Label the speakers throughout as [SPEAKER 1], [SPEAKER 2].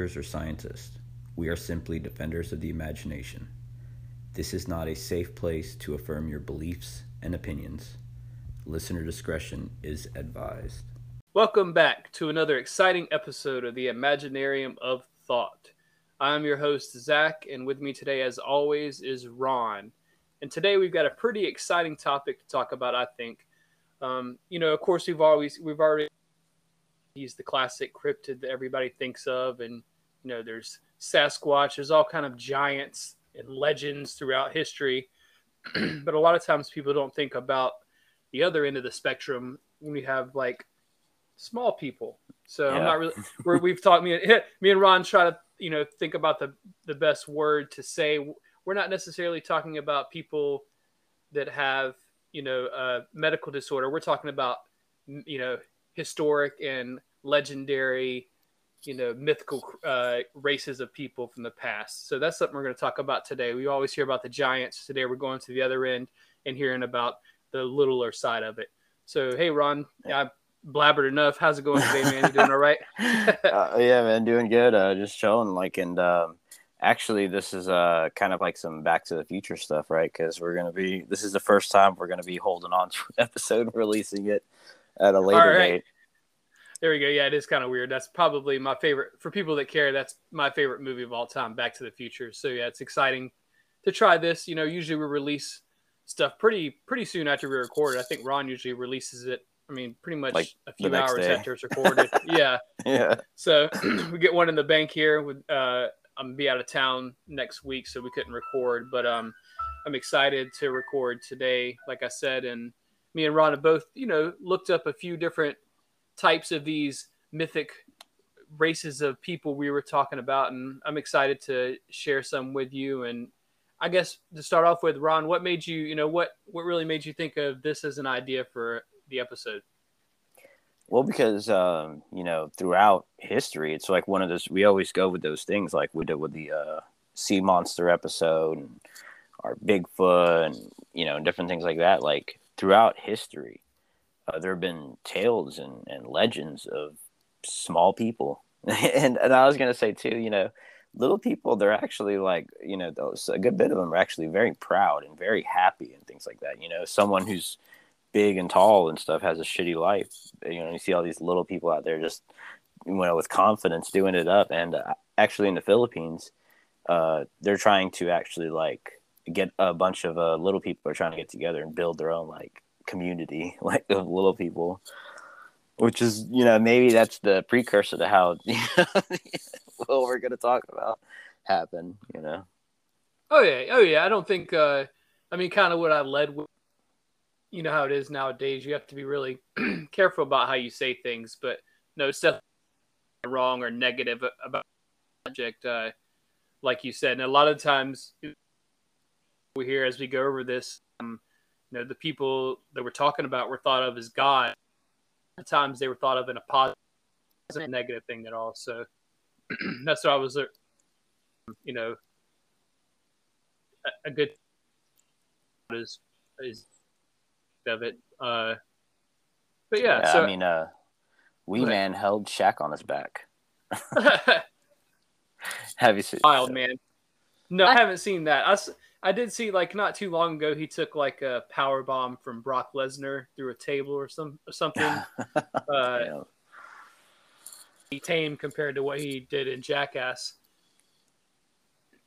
[SPEAKER 1] doctors or scientists. We are simply defenders of the imagination. This is not a safe place to affirm your beliefs and opinions. Listener discretion is advised.
[SPEAKER 2] Welcome back to another exciting episode of the Imaginarium of Thought. I'm your host, Zach, and with me today, as always, is Ron. And today we've got a pretty exciting topic to talk about, I think. Um, you know, of course, we've always, we've already used the classic cryptid that everybody thinks of, and, you know, there's Sasquatch, there's all kind of giants and legends throughout history. but a lot of times people don't think about the other end of the spectrum when we have like small people. So yeah. I'm not really. Where we've talked me, me and Ron try to you know think about the the best word to say. We're not necessarily talking about people that have you know a medical disorder. We're talking about you know historic and legendary you know mythical uh, races of people from the past. So that's something we're going to talk about today. We always hear about the giants. Today we're going to the other end and hearing about the littler side of it. So hey, Ron, I blabbered enough. How's it going today, man? You doing all right?
[SPEAKER 3] uh, yeah, man, doing good. Uh, just chilling. Like, and um, actually, this is uh kind of like some Back to the Future stuff, right? Because we're gonna be. This is the first time we're gonna be holding on to an episode, releasing it at a later right. date.
[SPEAKER 2] There we go. Yeah, it is kind of weird. That's probably my favorite for people that care. That's my favorite movie of all time, Back to the Future. So yeah, it's exciting to try this. You know, usually we release stuff pretty pretty soon after we record. I think Ron usually releases it. I mean, pretty much like a few hours day. after it's recorded. yeah.
[SPEAKER 3] Yeah.
[SPEAKER 2] So we get one in the bank here. With uh, I'm gonna be out of town next week, so we couldn't record. But um, I'm excited to record today. Like I said, and me and Ron have both, you know, looked up a few different types of these mythic races of people we were talking about, and I'm excited to share some with you. And I guess to start off with, Ron, what made you, you know, what what really made you think of this as an idea for the episode?
[SPEAKER 3] Well, because um, you know, throughout history, it's like one of those. We always go with those things, like we did with the uh, sea monster episode, and our Bigfoot, and you know, different things like that. Like throughout history, uh, there have been tales and, and legends of small people, and and I was gonna say too, you know, little people they're actually like you know those a good bit of them are actually very proud and very happy and things like that. You know, someone who's big and tall and stuff has a shitty life. You know, you see all these little people out there just you know with confidence doing it up. And uh, actually, in the Philippines, uh, they're trying to actually like get a bunch of uh, little people are trying to get together and build their own like community like of little people. Which is you know maybe that's the precursor to how you know, what we're going to talk about happen you know?
[SPEAKER 2] Oh yeah. Oh yeah. I don't think uh i mean kind of what i led with you know how it is nowadays. You have to be really careful about how you say things but no it's definitely wrong or negative about the subject uh like you said. And a lot of times we hear as we go over this um, you know the people that we're talking about were thought of as god. At times they were thought of in a positive a negative thing at all. So that's what i was uh, you know a, a good is is of it. Uh but yeah,
[SPEAKER 3] yeah
[SPEAKER 2] so,
[SPEAKER 3] i mean uh wee man held Shaq on his back. Have you seen
[SPEAKER 2] wild man. No i haven't seen that. I I did see like not too long ago he took like a power bomb from Brock Lesnar through a table or some or something. uh, yeah. He tame compared to what he did in Jackass.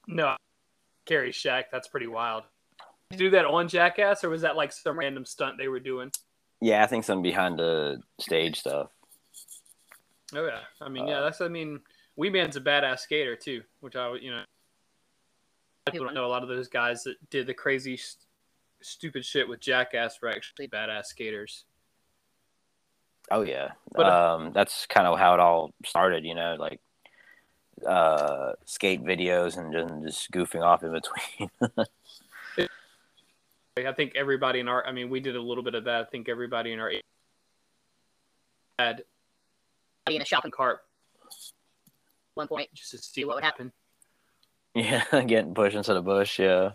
[SPEAKER 2] No, carry Shaq. That's pretty wild. Did do that on Jackass, or was that like some random stunt they were doing?
[SPEAKER 3] Yeah, I think some behind the stage stuff.
[SPEAKER 2] Oh yeah, I mean, uh, yeah, that's I mean, Wee Man's a badass skater too, which I you know people don't know a lot of those guys that did the crazy, st- stupid shit with Jackass were actually badass skaters.
[SPEAKER 3] Oh yeah, but, uh, um, that's kind of how it all started. You know, like uh, skate videos and just, just goofing off in between.
[SPEAKER 2] I think everybody in our, I mean, we did a little bit of that. I think everybody in our had in a shopping cart one point just to see what would happen.
[SPEAKER 3] Yeah, getting pushed into the bush. Yeah.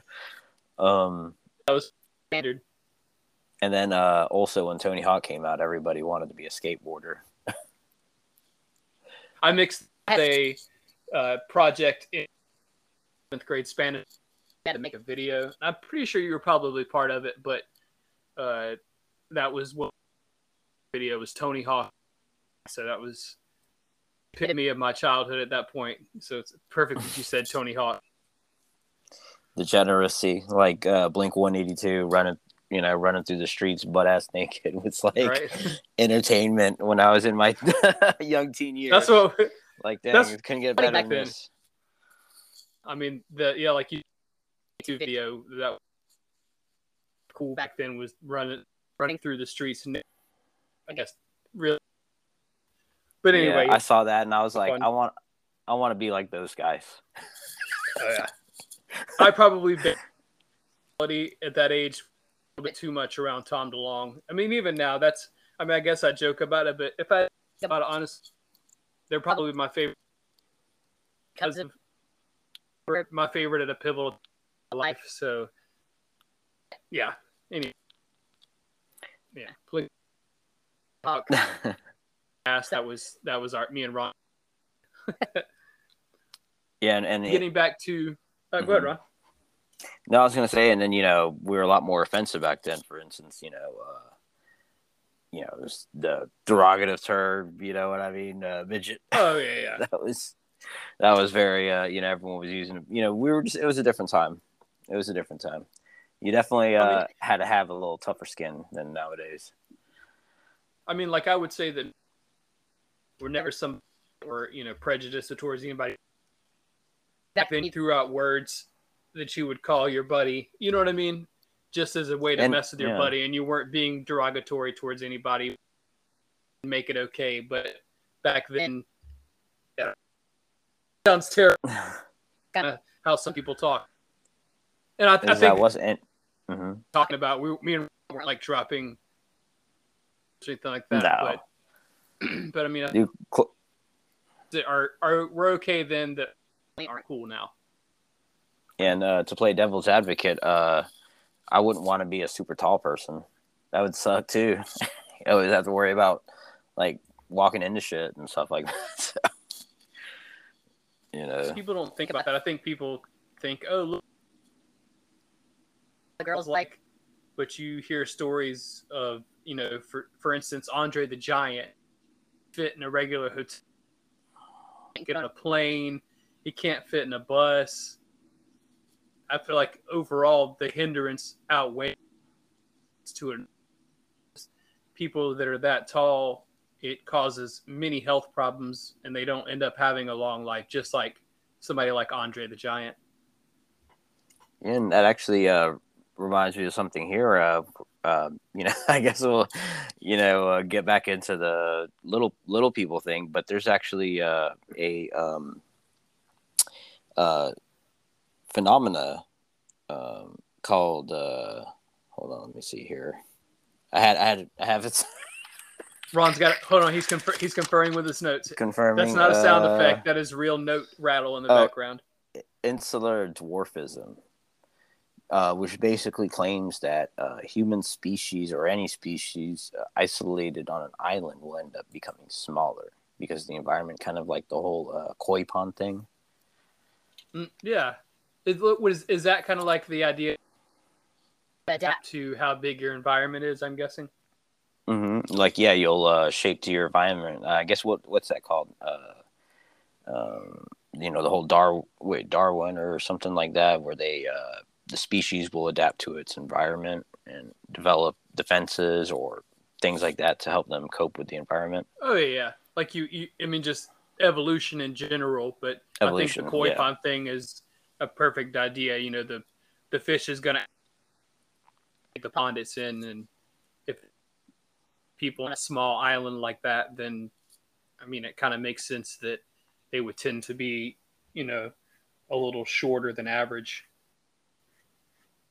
[SPEAKER 3] Um,
[SPEAKER 2] that was standard.
[SPEAKER 3] And then uh, also when Tony Hawk came out, everybody wanted to be a skateboarder.
[SPEAKER 2] I mixed a uh, project in seventh grade Spanish. I had to make a video. I'm pretty sure you were probably part of it, but uh, that was what video was Tony Hawk. So that was epitome of my childhood at that point. So it's perfect that you said Tony Hawk.
[SPEAKER 3] Degeneracy, like uh, Blink One Eighty Two, running you know running through the streets butt ass naked was like
[SPEAKER 2] Right?
[SPEAKER 3] entertainment when I was in my young teen years.
[SPEAKER 2] That's what
[SPEAKER 3] like dang,
[SPEAKER 2] that's
[SPEAKER 3] couldn't get better
[SPEAKER 2] back
[SPEAKER 3] than
[SPEAKER 2] then.
[SPEAKER 3] this.
[SPEAKER 2] I mean. The yeah, like you YouTube video that was cool back then was running running through the streets. I guess really. But anyway,
[SPEAKER 3] yeah, I saw that and I was like,
[SPEAKER 2] fun.
[SPEAKER 3] I want, I want to be like those guys.
[SPEAKER 2] Oh, yeah. I probably been at that age a bit too much around Tom DeLonge. I mean, even now, that's. I mean, I guess I joke about it, but if I about it honest, they're probably my favorite because of my favorite at a pivotal in my life. So, yeah. Anyway, yeah. Please talk. That was that was our me and Ron
[SPEAKER 3] yeah, and, and it-
[SPEAKER 2] getting back to. Uh, go ahead,
[SPEAKER 3] Mhm.
[SPEAKER 2] Ron.
[SPEAKER 3] no, I was gonna say, and then you know we were a lot more offensive back then. For instance, you know, uh, you know, the derogative term. You know what I mean? Uh, midget.
[SPEAKER 2] Oh yeah, yeah.
[SPEAKER 3] that was that was very uh you know everyone was using you know we were just it was a different time it was a different time you definitely
[SPEAKER 2] I
[SPEAKER 3] uh
[SPEAKER 2] mean-
[SPEAKER 3] had to have a little tougher skin than nowadays
[SPEAKER 2] I mean, like I would say that we're never some or you know prejudiced towards anybody. Back then, you threw out words that you would call your buddy. You know what I mean? Just as a way to
[SPEAKER 3] And-
[SPEAKER 2] mess with your
[SPEAKER 3] yeah.
[SPEAKER 2] buddy, and you weren't being derogatory towards anybody. Make it okay, but back then, yeah, sounds terrible. Kind of how some people talk, and I, I think
[SPEAKER 3] that wasn't hmm
[SPEAKER 2] talking about we, me and Ron weren't like dropping or anything like that.
[SPEAKER 3] No.
[SPEAKER 2] But but I mean,
[SPEAKER 3] you cl-
[SPEAKER 2] are are we're okay then that aren't cool now.
[SPEAKER 3] and uh to play devil's advocate uh i wouldn't want to be a super tall person. That would suck too. You always have to worry about like walking into shit and stuff like that you know.
[SPEAKER 2] People don't think about that. I think people think, oh, look, the girls like, but you hear stories of you know, for for instance, Andre the Giant fit in a regular hotel, can't get on a plane, he can't fit in a bus. I feel like overall the hindrance outweighs to it. People that are that tall, it causes many health problems, and they don't end up having a long life, just like somebody like Andre the Giant.
[SPEAKER 3] And that actually uh, reminds me of something here. Uh, uh, you know, I guess we'll, you know, uh, get back into the little little people thing. But there's actually uh, a um, uh, phenomena um, called. Uh, hold on, let me see here. I had I had I have it
[SPEAKER 2] Ron's got it. Hold on, he's confer- he's conferring with his notes.
[SPEAKER 3] confirming.
[SPEAKER 2] That's not a sound
[SPEAKER 3] uh,
[SPEAKER 2] effect. That is real note rattle in the
[SPEAKER 3] oh.
[SPEAKER 2] background.
[SPEAKER 3] insular dwarfism, uh, which basically claims that uh, human species or any species uh, isolated on an island will end up becoming smaller because the environment, kind of like the whole uh, koi pond thing.
[SPEAKER 2] Mm, yeah, is, was is that kind of like the idea adapt to how big your environment is? I'm guessing.
[SPEAKER 3] hmm Like, yeah, you'll uh, shape to your environment. Uh, I guess what what's that called? Uh, um, you know, the whole Dar wait Darwin or something like that, where they uh, the species will adapt to its environment and develop defenses or things like that to help them cope with the environment.
[SPEAKER 2] Oh yeah, yeah. Like you, you, I mean, just evolution in general. But
[SPEAKER 3] Evolution,
[SPEAKER 2] I think the koi
[SPEAKER 3] yeah.
[SPEAKER 2] pond thing is a perfect idea. You know, the the fish is gonna the pond it's in, and if people on a small island like that, then I mean, it kind of makes sense that they would tend to be, you know, a little shorter than average.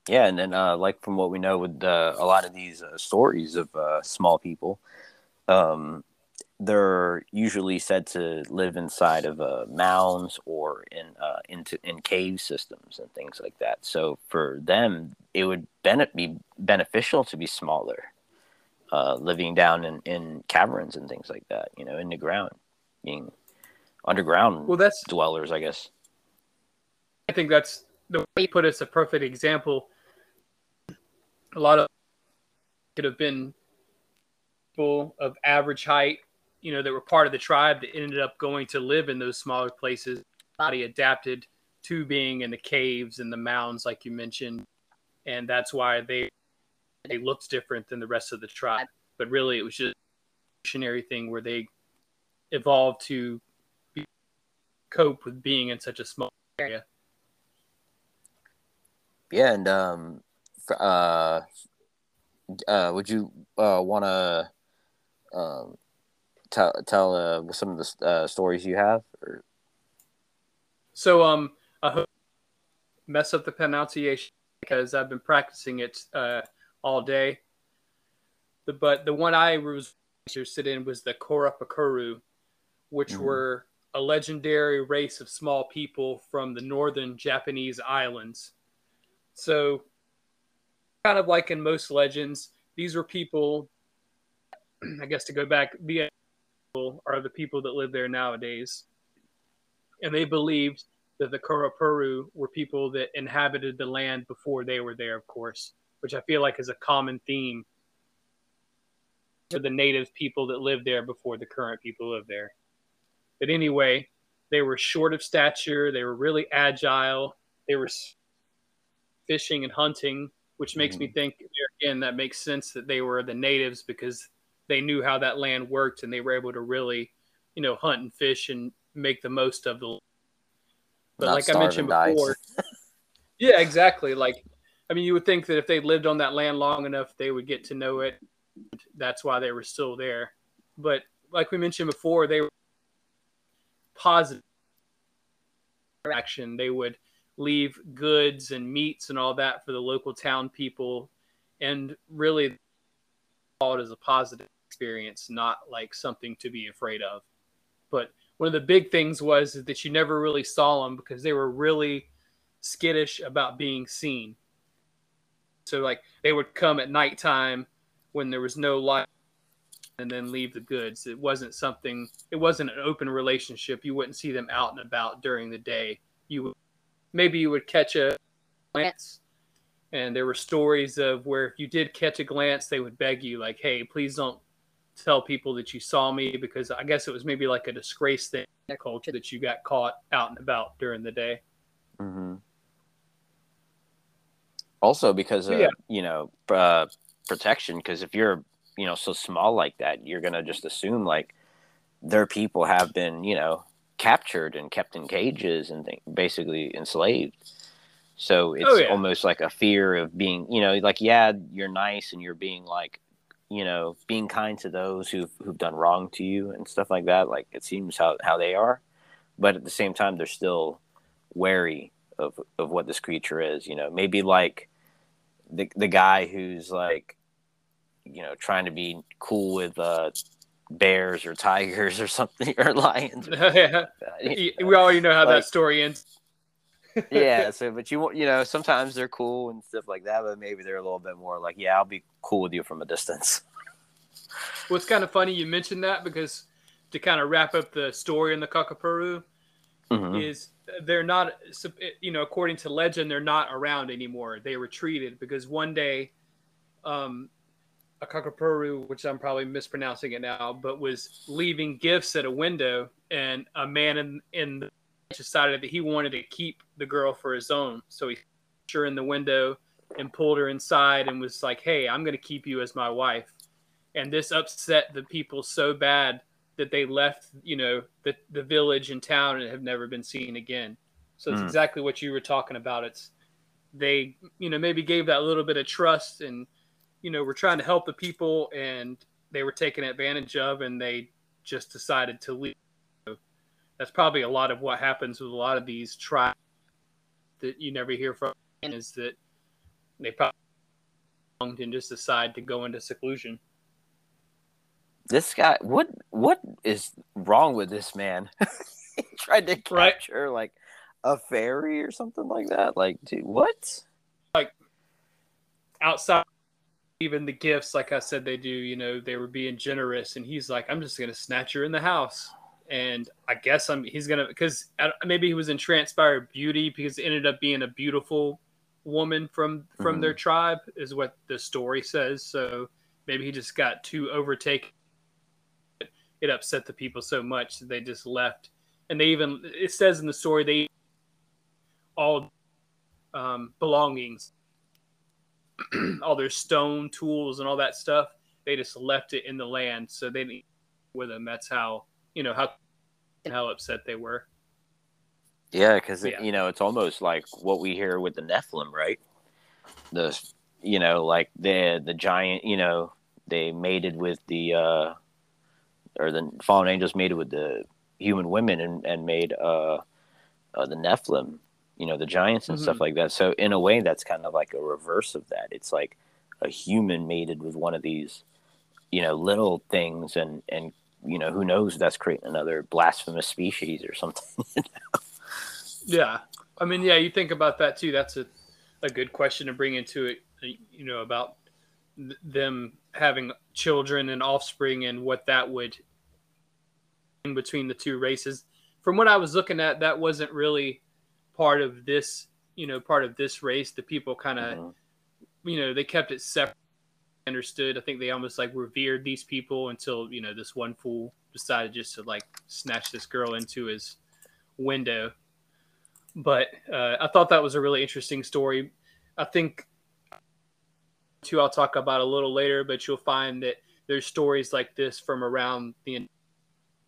[SPEAKER 3] Yeah, and then uh, like from what we know with uh, a lot of these uh, stories of uh, small people, um, they're usually said to live inside of uh, mounds or in uh, into in cave systems and things like that. So for them, it would bene- be beneficial to be smaller, uh, living down in, in caverns and things like that. You know, in the ground, being underground
[SPEAKER 2] Well, that's
[SPEAKER 3] dwellers, I guess.
[SPEAKER 2] I think that's the way you put it's a perfect example. A lot of could have been people of average height, you know, that were part of the tribe that ended up going to live in those smaller places. Body adapted to being in the caves and the mounds, like you mentioned, and that's why they they looked different than the rest of the tribe. But really, it was just a evolutionary thing where they evolved to be, cope with being in such a small area.
[SPEAKER 3] Yeah, and um, uh, uh, would you uh want to um tell tell uh some of the uh, stories you have? Or
[SPEAKER 2] So um, I hope I mess up the pronunciation because I've been practicing it uh, all day. But the one I was interested in was the Korapakuru, which
[SPEAKER 3] Mhm.
[SPEAKER 2] were a legendary race of small people from the northern Japanese islands. So, kind of like in most legends, these were people. I guess to go back, the people are the people that live there nowadays, and they believed that the Kurapuru were people that inhabited the land before they were there, of course, which I feel like is a common theme to the native people that lived there before the current people live there. But anyway, they were short of stature, they were really agile, they were fishing and hunting, which makes me mm. think again that makes sense that they were the natives because they knew how that land worked and they were able to really, you know, hunt and fish and make the most of the but
[SPEAKER 3] Not
[SPEAKER 2] like I mentioned before, yeah, exactly. Like, I mean, you would think that if they lived on that land long enough, they would get to know it. That's why they were still there. But like we mentioned before, they were positive action. They would leave goods and meats and all that for the local town people, and really saw it as a positive experience, not like something to be afraid of. But one of the big things was that you never really saw them because they were really skittish about being seen. So like they would come at nighttime when there was no light and then leave the goods. It wasn't something it wasn't an open relationship. You wouldn't see them out and about during the day. You would maybe you would catch a glance and there were stories of where if you did catch a glance they would beg you like hey please don't tell people that you saw me because i guess it was maybe like a disgrace thing culture that you got caught out and about during the day
[SPEAKER 3] hmm Also, because of
[SPEAKER 2] Yeah.
[SPEAKER 3] you know uh, protection. Because if you're you know so small like that, you're gonna just assume like their people have been you know captured and kept in cages and th- basically enslaved. So it's
[SPEAKER 2] Oh, yeah.
[SPEAKER 3] almost like a fear of being you know like yeah you're nice and you're being like you know being kind to those who've who've done wrong to you and stuff like that. Like it seems how how they are, but at the same time they're still wary of of what this creature is. You know, maybe like the the guy who's like, you know, trying to be cool with uh, bears or tigers or something or lions.
[SPEAKER 2] yeah we already know how
[SPEAKER 3] Like-
[SPEAKER 2] that story ends
[SPEAKER 3] yeah. So, but you you know, sometimes they're cool and stuff like that, but maybe they're a little bit more like, yeah, I'll be cool with you from a distance.
[SPEAKER 2] Well, it's kind of funny you mentioned that because to kind of wrap up the story in the Kakapuru
[SPEAKER 3] Mhm.
[SPEAKER 2] is they're not, you know, according to legend, they're not around anymore. They retreated because one day, um, a Kakapuru, which I'm probably mispronouncing it now, but was leaving gifts at a window, and a man in in the decided that he wanted to keep the girl for his own, so he put her in the window and pulled her inside and was like, "Hey, I'm going to keep you as my wife." and this upset the people so bad that they left you know the, the village and town and have never been seen again so it's
[SPEAKER 3] Mm.
[SPEAKER 2] exactly what you were talking about it's they you know maybe gave that little bit of trust and you know were trying to help the people and they were taken advantage of and they just decided to leave that's probably a lot of what happens with a lot of these tribes that you never hear from is that they probably and just decide to go into seclusion
[SPEAKER 3] This guy, what what is wrong with this man? he tried to
[SPEAKER 2] Right.
[SPEAKER 3] capture like a fairy or something like that. Like, dude, what?
[SPEAKER 2] Like outside even the gifts like i said they do you know they were being generous and he's like i'm just going to snatch her in the house and I guess I'm he's gonna because maybe he was entranced by her beauty because it ended up being a beautiful woman from from mm-hmm. their tribe is what the story says. So maybe he just got too overtaken. It upset the people so much that they just left, and they even it says in the story they all um, belongings, all their stone tools and all that stuff. They just left it in the land, so they didn't with them. That's how you know how how upset they were.
[SPEAKER 3] Yeah, because yeah. you know it's almost like what we hear with the Nephilim, right? The you know like the the giant, you know, they mated with the uh or the fallen angels mated with the human women and and made uh, uh the Nephilim, you know, the giants and mm-hmm. stuff like that. So in a way, that's kind of like a reverse of that. It's like a human mated with one of these, you know, little things and and you know, who knows that's creating another blasphemous species or something.
[SPEAKER 2] Yeah. I mean, yeah, you think about that too. That's a, a good question to bring into it, you know, about them having children and offspring and what that would in between the two races. From what I was looking at, that wasn't really part of this, you know, part of this race. The people kind of, mm-hmm. you know, they kept it separate understood. I think they almost like revered these people until you know this one fool decided just to like snatch this girl into his window. But uh, I thought that was a really interesting story. I think too I'll talk about a little later, but you'll find that there's stories like this from around the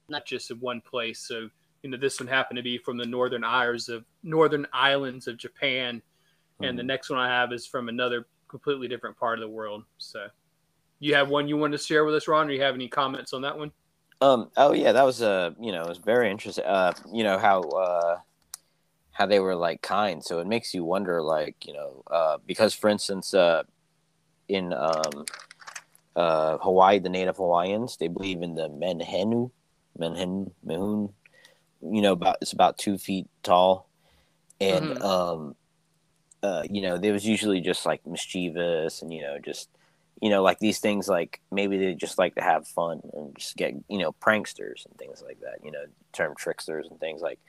[SPEAKER 2] not just in one place. So you know this one happened to be from the northern isles of northern islands of Japan, and the mm-hmm. next one I have is from another completely different part of the world. So, you have one you want to share with us, Ron? Or you have any comments on that one?
[SPEAKER 3] Um. Oh yeah, that was uh. You know, it was very interesting. Uh. You know how uh, how they were like kind. So it makes you wonder, like you know, uh, because for instance, uh, in um, uh, Hawaii, the Native Hawaiians, they believe in the menhenu, menhen, mehun. You know, about it's about two feet tall, and mm-hmm. um, uh, you know, there was usually just like mischievous and you know, just you know, like these things like maybe they just like to have fun and just get you know pranksters and things like that. You know, term tricksters and things like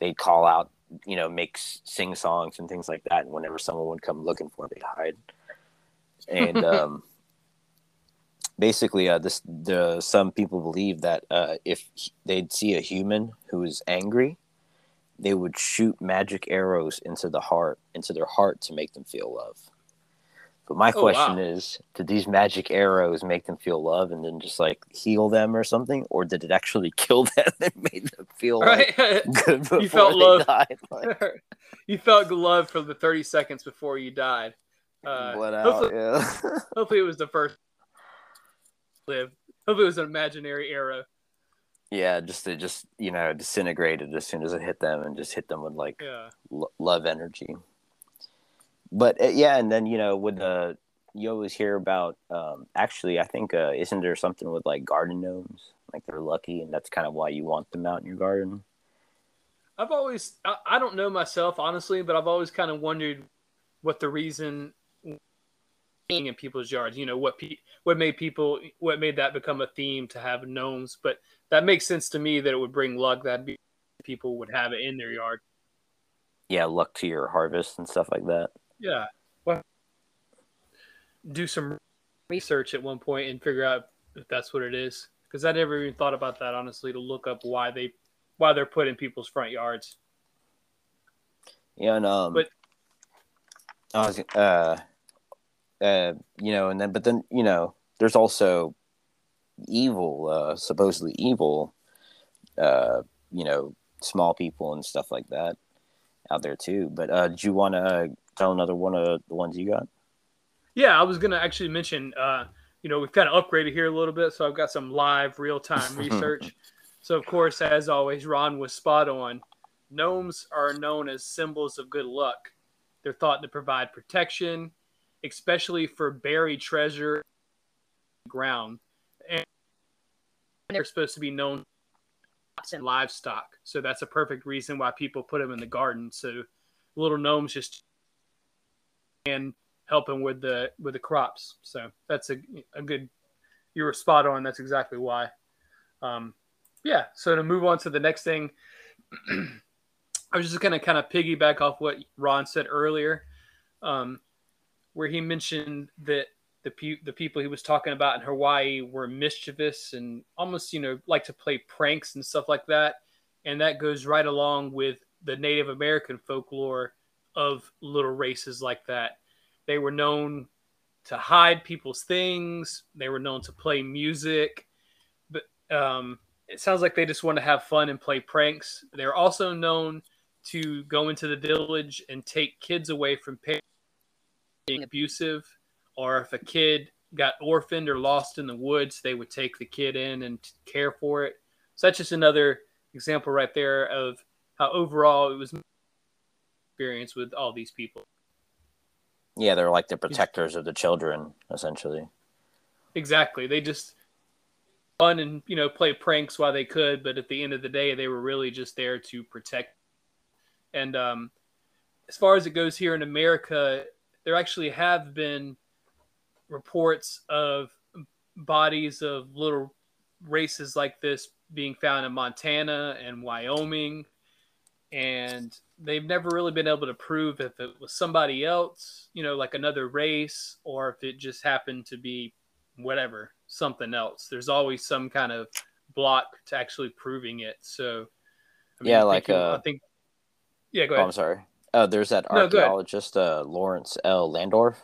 [SPEAKER 3] they'd call out, you know, make sing songs and things like that. And whenever someone would come looking for, them, they'd hide. And um, basically, uh, this the some people believe that uh, if they'd see a human who is angry, they would shoot magic arrows into the heart, into their heart to make them feel love. But my oh, question wow. is, did these magic arrows make them feel love and then just like heal them or something, or did it actually kill them and made them feel right. good before
[SPEAKER 2] you felt love. Died? Like, you felt love for the thirty seconds before you died. Uh, what out? Yeah. hopefully, it was the first live. Hopefully, it was an imaginary arrow.
[SPEAKER 3] Yeah, just to just you know disintegrated as soon as it hit them, and just hit them with like yeah. l- love energy. But uh, yeah, and then you know with the you always hear about um, actually I think uh, isn't there something with like garden gnomes like they're lucky and that's kind of why you want them out in your garden.
[SPEAKER 2] I've always I, I don't know myself honestly, but I've always kind of wondered what the reason being in people's yards. You know what pe- what made people what made that become a theme to have gnomes, but that makes sense to me that it would bring luck that people would have it in their yard.
[SPEAKER 3] Yeah, luck to your harvest and stuff like that.
[SPEAKER 2] Yeah. Well, do some research at one point and figure out if that's what it is because I never even thought about that honestly to look up why they why they're put in people's front yards.
[SPEAKER 3] Yeah, and um, but I was uh, uh, you know, and then but then you know, there's also evil, uh, supposedly evil, uh, you know, small people and stuff like that out there too. But uh, do you want to tell another one of the ones you got?
[SPEAKER 2] Yeah, I was gonna actually mention. Uh, you know, we've kind of upgraded here a little bit, so I've got some live, real time research. so, of course, as always, Ron was spot on. Gnomes are known as symbols of good luck. They're thought to provide protection, especially for buried treasure ground and they're supposed to be known in livestock. So that's a perfect reason why people put them in the garden. So little gnomes just and helping with the with the crops. So that's a, a good. You were spot on. That's exactly why. Um, Yeah. So to move on to the next thing, I was just going to kind of piggyback off what Ron said earlier, um, where he mentioned that the pe- the people he was talking about in Hawaii were mischievous and almost you know like to play pranks and stuff like that, and that goes right along with the Native American folklore of little races like that. They were known to hide people's things. They were known to play music, but um, it sounds like they just want to have fun and play pranks. They're also known to go into the village and take kids away from parents being abusive, or if a kid got orphaned or lost in the woods, they would take the kid in and care for it. So that's just another example right there of how overall it was experience with all these people.
[SPEAKER 3] Yeah, they're like the protectors of the children, essentially.
[SPEAKER 2] Exactly. They just fun and you know play pranks while they could, but at the end of the day, they were really just there to protect. And um, as far as it goes here in America, there actually have been reports of bodies of little races like this being found in Montana and Wyoming and they've never really been able to prove if it was somebody else, you know, like another race, or if it just happened to be whatever, something else. There's always some kind of block to actually proving it. So,
[SPEAKER 3] I mean, yeah, like
[SPEAKER 2] think,
[SPEAKER 3] uh,
[SPEAKER 2] I think, yeah, go ahead.
[SPEAKER 3] Oh, I'm sorry. Uh, there's that
[SPEAKER 2] No,
[SPEAKER 3] archaeologist, uh, Lawrence L. Landorf.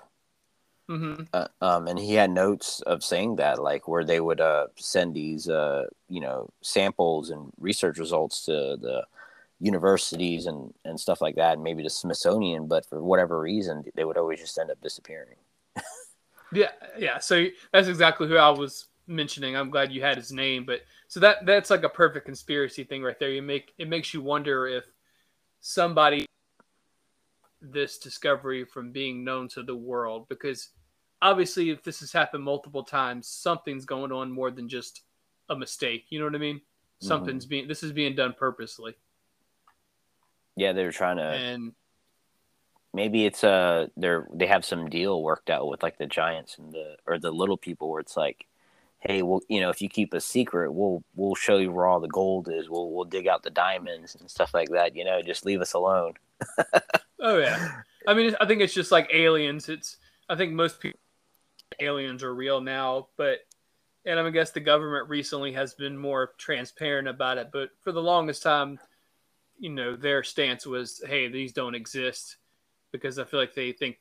[SPEAKER 2] hmm
[SPEAKER 3] uh, um, and he had notes of saying that, like where they would uh, send these, uh, you know, samples and research results to the universities and, and stuff like that, and maybe the Smithsonian, but for whatever reason, they would always just end up disappearing.
[SPEAKER 2] Yeah, yeah. So that's exactly who I was mentioning. I'm glad you had his name, but so that that's like a perfect conspiracy thing right there. You make it makes you wonder if somebody this discovery from being known to the world because obviously if this has happened multiple times, something's going on more than just a mistake. You know what I mean? Something's being this is being done purposely.
[SPEAKER 3] Yeah, they're trying to.
[SPEAKER 2] And
[SPEAKER 3] maybe it's uh they're they have some deal worked out with like the giants and the or the little people where it's like hey well you know if you keep a secret we'll we'll show you where all the gold is we'll we'll dig out the diamonds and stuff like that you know just leave us alone
[SPEAKER 2] oh yeah. I mean I think it's just like aliens. It's I think most people aliens are real now, but and I guess the government recently has been more transparent about it, but for the longest time, you know, their stance was, "Hey, these don't exist," because I feel like they think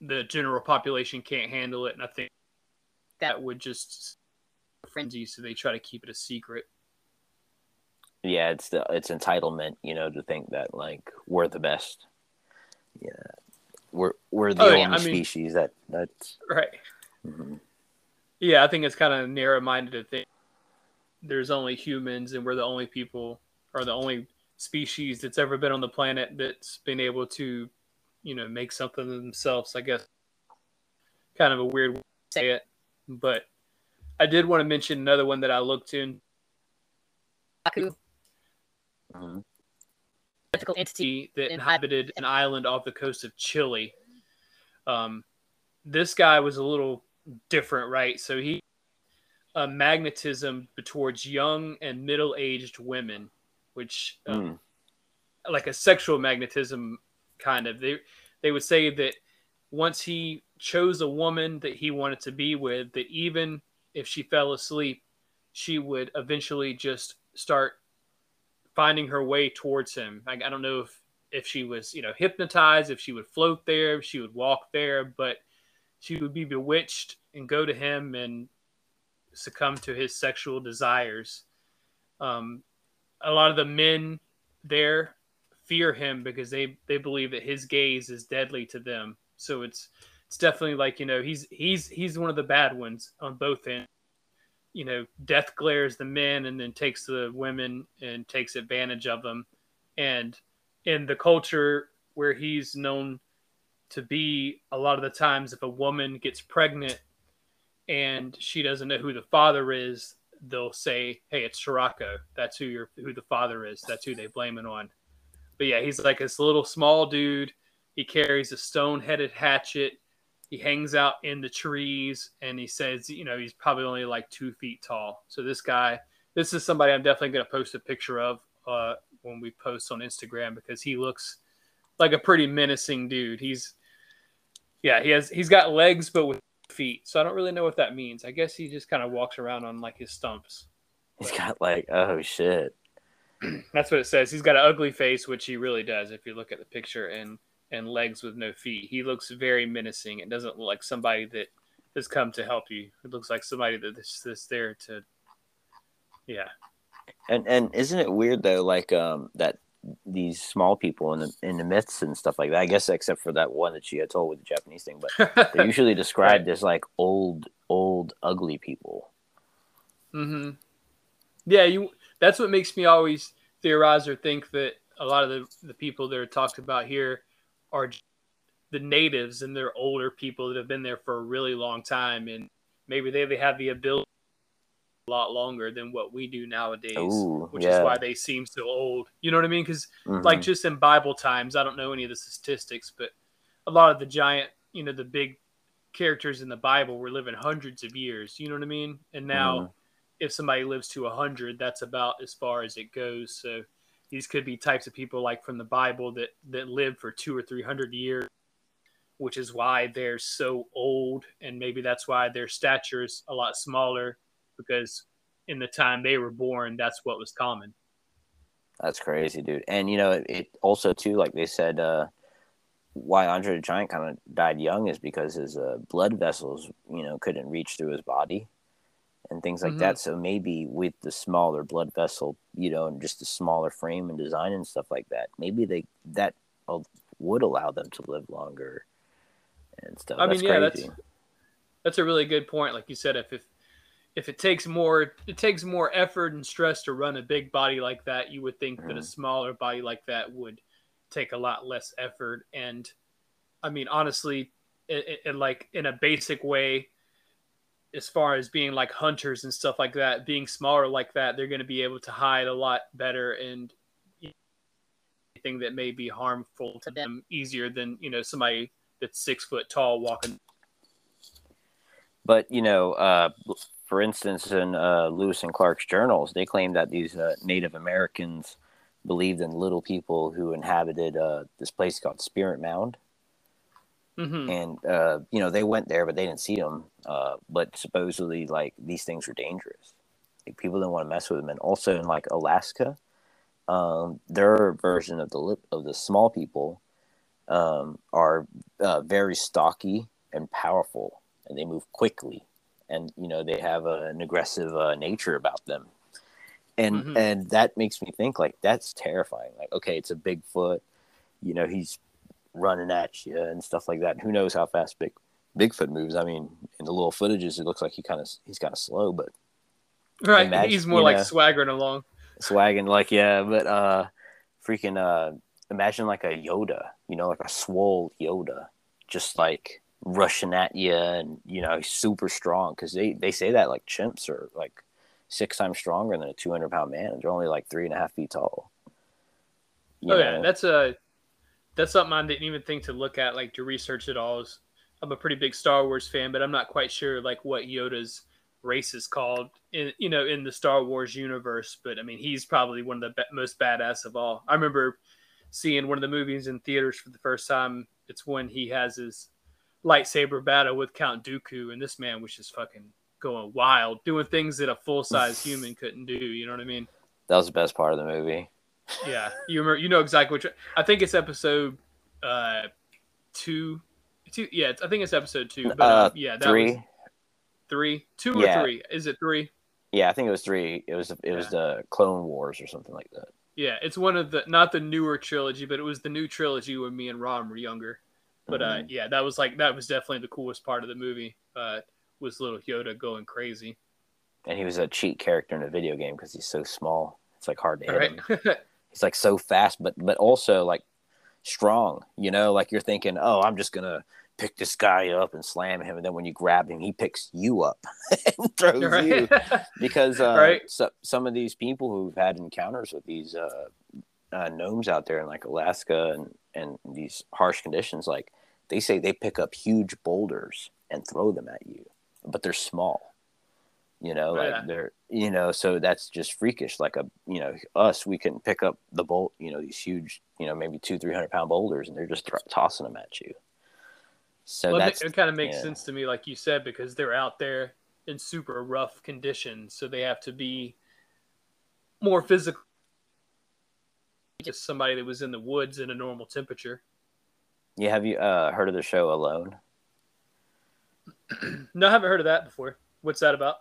[SPEAKER 2] the general population can't handle it, and I think that would just frenzy, so they try to keep it a secret.
[SPEAKER 3] yeah it's the it's entitlement you know to think that like we're the best yeah we're we're the
[SPEAKER 2] Oh,
[SPEAKER 3] only
[SPEAKER 2] yeah, I mean-
[SPEAKER 3] species that that's
[SPEAKER 2] Right.
[SPEAKER 3] mhm.
[SPEAKER 2] Yeah, I think it's kind of narrow-minded to think there's only humans and we're the only people or the only species that's ever been on the planet that's been able to, you know, make something of themselves. I guess kind of a weird way to say it, but I did want to mention another one that I looked in.
[SPEAKER 4] Baku,
[SPEAKER 3] Mhm.
[SPEAKER 4] Mythical entity
[SPEAKER 2] that inhabited an island off the coast of Chile. Um, this guy was a little different, right? So he a magnetism towards young and middle-aged women, which uh,
[SPEAKER 3] Mm.
[SPEAKER 2] like a sexual magnetism kind of. They they would say that once he chose a woman that he wanted to be with, that even if she fell asleep, she would eventually just start finding her way towards him. I, I don't know if if she was you know hypnotized, if she would float there, if she would walk there, but she would be bewitched and go to him and succumb to his sexual desires. Um, a lot of the men there fear him because they they believe that his gaze is deadly to them. So it's it's definitely like you know he's he's he's one of the bad ones on both ends. You know, death glares the men and then takes the women and takes advantage of them. And in the culture where he's known to be, a lot of the times if a woman gets pregnant and she doesn't know who the father is, they'll say, "Hey, it's Sirocco. That's who your who the father is. That's who they blame it on." But yeah, he's like this little small dude. He carries a stone-headed hatchet. He hangs out in the trees, and he says, you know, he's probably only like two feet tall. So this guy this is somebody I'm definitely going to post a picture of uh, when we post on Instagram because he looks like a pretty menacing dude. He's yeah, he has he's got legs but with feet. So I don't really know what that means. I guess he just kind of walks around on like his stumps.
[SPEAKER 3] He's got like oh shit.
[SPEAKER 2] That's what it says. He's got an ugly face, which he really does if you look at the picture, and and legs with no feet. He looks very menacing. It doesn't look like somebody that has come to help you. It looks like somebody that's, that's there to, yeah.
[SPEAKER 3] And and isn't it weird though, like um that these small people in the in the myths and stuff like that. I guess except for that one that she had told with the Japanese thing, but they're usually described
[SPEAKER 2] Right.
[SPEAKER 3] as like old, old, ugly people.
[SPEAKER 2] hmm Yeah, you. That's what makes me always theorize or think that a lot of the the people that are talked about here are the natives and they're older people that have been there for a really long time, and maybe they they have the ability a lot longer than what we do nowadays,
[SPEAKER 3] Ooh,
[SPEAKER 2] which
[SPEAKER 3] yeah.
[SPEAKER 2] is why they seem so old. You know what I mean? Because
[SPEAKER 3] Mhm.
[SPEAKER 2] like just in Bible times, I don't know any of the statistics, but a lot of the giant, you know, the big characters in the Bible were living hundreds of years. You know what I mean? And now,
[SPEAKER 3] Mhm.
[SPEAKER 2] if somebody lives to a hundred, that's about as far as it goes. So these could be types of people like from the Bible that that lived for two or three hundred years, which is why they're so old, and maybe that's why their stature is a lot smaller because in the time they were born, that's what was common.
[SPEAKER 3] That's crazy, dude. And you know, it, it also too, like they said, uh, why Andre the Giant kind of died young is because his uh, blood vessels, you know, couldn't reach through his body and things like
[SPEAKER 2] Mhm.
[SPEAKER 3] that. So maybe with the smaller blood vessel, you know, and just the smaller frame and design and stuff like that, maybe they that would allow them to live longer and stuff.
[SPEAKER 2] I mean,
[SPEAKER 3] that's
[SPEAKER 2] yeah,
[SPEAKER 3] crazy.
[SPEAKER 2] that's that's a really good point. Like you said, if if if it takes more it takes more effort and stress to run a big body like that, you would think that a
[SPEAKER 3] Mhm.
[SPEAKER 2] smaller body like that would take a lot less effort. And I mean, honestly, it, it, like in a basic way, as far as being like hunters and stuff like that, being smaller like that, they're going to be able to hide a lot better and anything that may be harmful to them easier than you know somebody that's six foot tall walking.
[SPEAKER 3] But you know, uh, for instance, in uh, Lewis and Clark's journals, they claim that these uh, Native Americans believed in little people who inhabited uh, this place called Spirit Mound,
[SPEAKER 2] hmm
[SPEAKER 3] and uh, you know they went there, but they didn't see them. Uh, but supposedly, like these things were dangerous. Like, people didn't want to mess with them, and also in like Alaska, um, their version of the of the small people um, are uh, very stocky and powerful, and they move quickly, and you know they have a, an aggressive uh, nature about them, and
[SPEAKER 2] Mhm.
[SPEAKER 3] and that makes me think like that's terrifying. Like okay, it's a Bigfoot, you know he's running at you and stuff like that. Who knows how fast big Bigfoot moves? I mean, in the little footages, it looks like he kind of he's kind of slow, but
[SPEAKER 2] Right.
[SPEAKER 3] Imagine-
[SPEAKER 2] He's more like
[SPEAKER 3] know.
[SPEAKER 2] swaggering along.
[SPEAKER 3] swagging like yeah but uh freaking uh imagine like a yoda you know like a swole yoda just like rushing at you and you know he's super strong because they they say that like chimps are like six times stronger than a 200 pound man and they're only like three and a half feet tall You
[SPEAKER 2] oh yeah, that's a that's something I didn't even think to look at, like to research it all. Is I'm a pretty big Star Wars fan, but I'm not quite sure like what Yoda's race is called in you know in the Star Wars universe. But I mean, he's probably one of the be- most badass of all. I remember seeing one of the movies in theaters for the first time. It's when he has his lightsaber battle with Count Dooku, and this man was just fucking going wild, doing things that a full size human couldn't do. You know what I mean?
[SPEAKER 3] that was the best part of the movie
[SPEAKER 2] Yeah, you remember, you know exactly which. I think it's episode uh two, two. Yeah, it's, I think it's episode two. But
[SPEAKER 3] uh
[SPEAKER 2] uh, yeah, that
[SPEAKER 3] three
[SPEAKER 2] was three, two
[SPEAKER 3] Yeah.
[SPEAKER 2] or three. Is it three?
[SPEAKER 3] yeah i think it was three it was it was the clone wars or something like that
[SPEAKER 2] Yeah, it's one of the not the newer trilogy, but it was the new trilogy when me and Ron were younger. But uh,
[SPEAKER 3] Mhm.
[SPEAKER 2] yeah, that was like that was definitely the coolest part of the movie. Uh, was little Yoda going crazy.
[SPEAKER 3] and he was a cheat character in a video game because he's so small it's like hard to hit
[SPEAKER 2] Right?
[SPEAKER 3] him he's like so fast but but also like strong you know? Like you're thinking oh i'm just gonna pick this guy up and slam him and then when you grab him he picks you up and throws you. Because uh
[SPEAKER 2] Right.
[SPEAKER 3] so, some of these people who've had encounters with these uh, uh gnomes out there in like alaska and and these harsh conditions like they say they pick up huge boulders and throw them at you but they're small You know,
[SPEAKER 2] Oh,
[SPEAKER 3] like
[SPEAKER 2] yeah.
[SPEAKER 3] they're you know, so that's just freakish. Like a you know, us we can pick up the bolt, you know, these huge, you know, maybe two three hundred pound boulders, and they're just th- tossing them at you. So
[SPEAKER 2] Well, it,
[SPEAKER 3] that's
[SPEAKER 2] ma- it kind of makes
[SPEAKER 3] yeah.
[SPEAKER 2] sense to me, like you said, because they're out there in super rough conditions, so they have to be more physical. Just somebody that was in the woods in a normal temperature.
[SPEAKER 3] yeah. Have you uh, heard of the show Alone?
[SPEAKER 2] No, I haven't heard of that before. What's that about?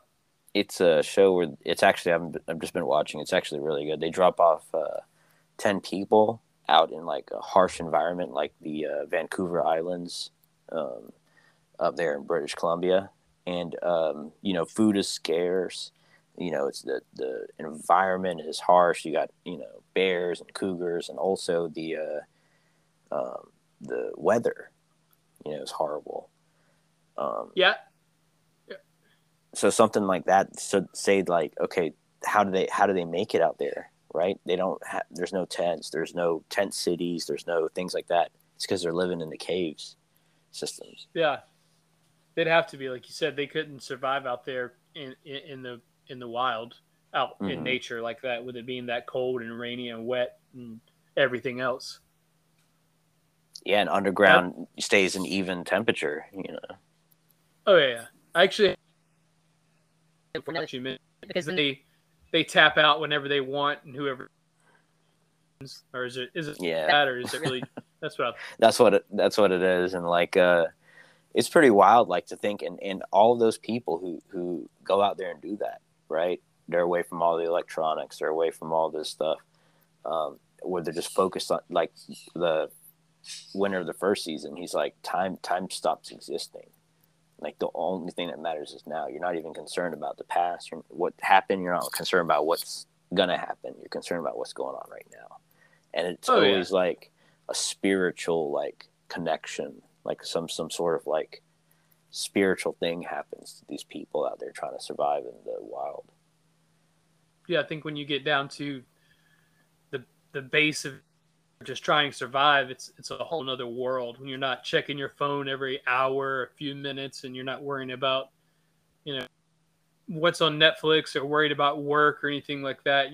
[SPEAKER 3] It's a show where it's actually I've, I've just been watching. It's actually really good. They drop off uh, ten people out in like a harsh environment, like the uh, Vancouver Islands um, up there in British Columbia, and um, you know food is scarce. You know it's the the environment is harsh. You got you know bears and cougars, and also the uh, um, the weather. You know is horrible. Um,
[SPEAKER 2] Yeah,
[SPEAKER 3] so something like that so say like okay how do they how do they make it out there right they don't have there's no tents there's no tent cities there's no things like that it's because they're living in the caves systems
[SPEAKER 2] yeah. They'd have to be like you said. They couldn't survive out there in in, in the in the wild, out in
[SPEAKER 3] Mhm.
[SPEAKER 2] nature like that, with it being that cold and rainy and wet and everything else.
[SPEAKER 3] yeah and underground stays an even temperature you know
[SPEAKER 2] Oh yeah, yeah. I actually
[SPEAKER 4] For another-
[SPEAKER 2] actually meant
[SPEAKER 4] because then
[SPEAKER 2] they they tap out whenever they want and whoever or is it is it
[SPEAKER 3] yeah.
[SPEAKER 2] that or is it really that's what I,
[SPEAKER 3] that's what it, that's what it is and like uh it's pretty wild like to think and and all of those people who who go out there and do that right? They're away from all the electronics they're away from all this stuff um where they're just focused on like the winner of the first season he's like time time stops existing like the only thing that matters is now. You're not even concerned about the past. You're, what happened you're not concerned about what's gonna happen. You're concerned about what's going on right now. And it's
[SPEAKER 2] Oh, yeah.
[SPEAKER 3] always like a spiritual like connection like some some sort of like spiritual thing happens to these people out there trying to survive in the wild.
[SPEAKER 2] Yeah I think when you get down to the the base of just trying to survive it's it's a whole other world. When you're not checking your phone every hour a few minutes and you're not worrying about you know what's on Netflix or worried about work or anything like that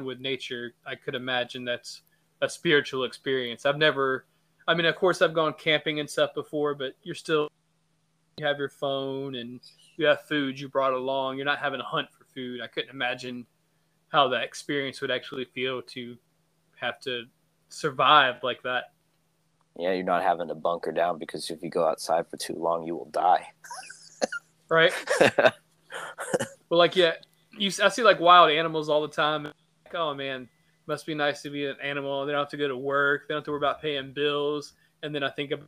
[SPEAKER 2] with nature I could imagine that's a spiritual experience. I've never I mean of course I've gone camping and stuff before but you're still you have your phone and you have food you brought along. You're not having to hunt for food. I couldn't imagine how that experience would actually feel to have to survive like that
[SPEAKER 3] yeah you're not having to bunker down because if you go outside for too long you will die
[SPEAKER 2] right Well, like yeah, you I see like wild animals all the time. Like, oh man, must be nice to be an animal. They don't have to go to work. They don't have to worry about paying bills. And then I think of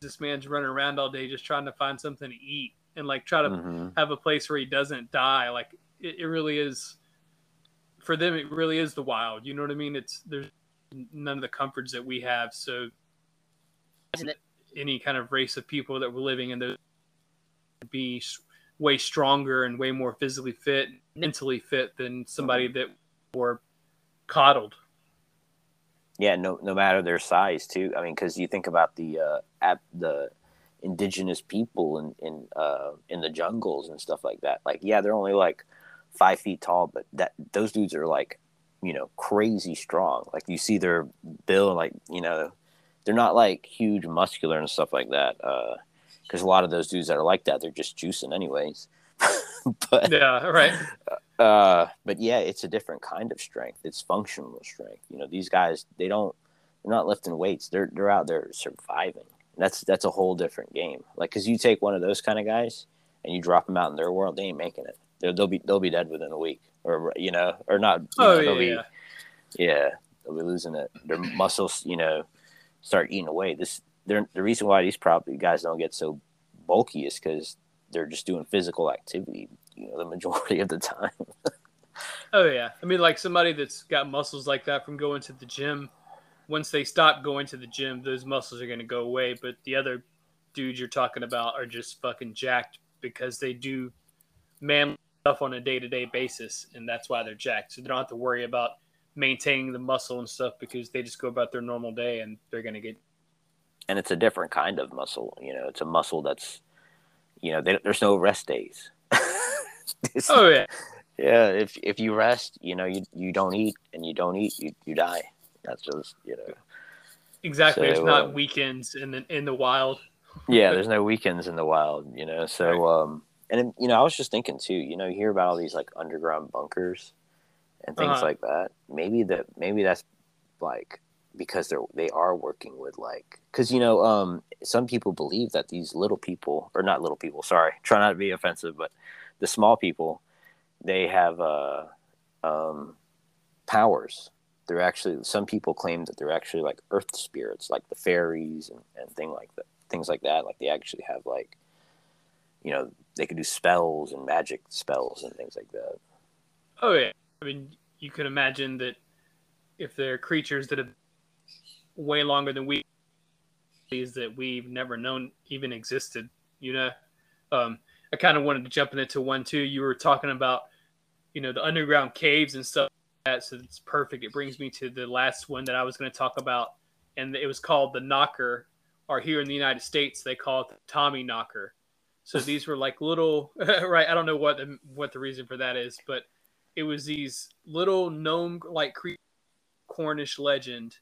[SPEAKER 2] this man's running around all day just trying to find something to eat and like try to
[SPEAKER 3] Mhm.
[SPEAKER 2] have a place where he doesn't die. Like it, it really is for them. It really is the wild. You know what I mean? It's there's none of the comforts that we have. So
[SPEAKER 4] Isn't it-
[SPEAKER 2] any kind of race of people that were living in those would be way stronger and way more physically fit, mentally fit than somebody that were coddled.
[SPEAKER 3] Yeah, no, no matter their size too. I mean, because you think about the uh, at the indigenous people in in uh, in the jungles and stuff like that. Like, yeah, they're only like five feet tall, but that those dudes are like, you know, crazy strong. Like you see their build, like you know, they're not like huge, muscular and stuff like that. Because a lot of those dudes that are like that, they're just juicing anyways. but
[SPEAKER 2] Yeah, right.
[SPEAKER 3] uh, but yeah, it's a different kind of strength. It's functional strength. You know, these guys they don't they're not lifting weights. They're they're out there surviving. That's that's a whole different game. Like, cause you take one of those kind of guys and you drop them out in their world, they ain't making it. They'll, they'll be they'll be dead within a week, or you know, or not.
[SPEAKER 2] Oh
[SPEAKER 3] know,
[SPEAKER 2] yeah,
[SPEAKER 3] they'll be,
[SPEAKER 2] yeah.
[SPEAKER 3] yeah, they'll be losing it. Their muscles, you know, start eating away. This they're, the reason why these probably guys don't get so bulky is because they're just doing physical activity. You know, the majority of the time.
[SPEAKER 2] Oh yeah. I mean, like somebody that's got muscles like that from going to the gym. Once they stop going to the gym, those muscles are going to go away. But the other dudes you're talking about are just fucking jacked because they do man stuff on a day to day basis, and that's why they're jacked. So they don't have to worry about maintaining the muscle and stuff because they just go about their normal day and they're going to get.
[SPEAKER 3] and it's a different kind of muscle. You know, it's a muscle that's, you know, they, there's no rest days.
[SPEAKER 2] Oh yeah,
[SPEAKER 3] yeah. If if you rest, you know, you you don't eat, and you don't eat, you you die. That's just you know.
[SPEAKER 2] exactly. There's
[SPEAKER 3] So,
[SPEAKER 2] not
[SPEAKER 3] uh,
[SPEAKER 2] weekends in the in the wild.
[SPEAKER 3] yeah there's no weekends in the wild you know so um and you know i was just thinking too you know you hear about all these like underground bunkers and things
[SPEAKER 2] Uh-huh.
[SPEAKER 3] like that maybe that maybe that's like because they're they are working with like because you know um some people believe that these little people or not little people sorry try not to be offensive but the small people they have uh um powers they're actually some people claim that they're actually like earth spirits like the fairies and, and thing like that things like that like they actually have like you know they could do spells and magic spells and things like that
[SPEAKER 2] Oh yeah. I mean, you could imagine that if they're creatures that have way longer than we these that we've never known even existed, you know. Um, I kind of wanted to jump into one too. You were talking about, you know, the underground caves and stuff like that. So it's perfect. It brings me to the last one that I was going to talk about, and it was called the Knocker, or here in the United States they call it the Tommy Knocker. So these were like little, right? I don't know what the what the reason for that is, but it was these little gnome like Cornish legend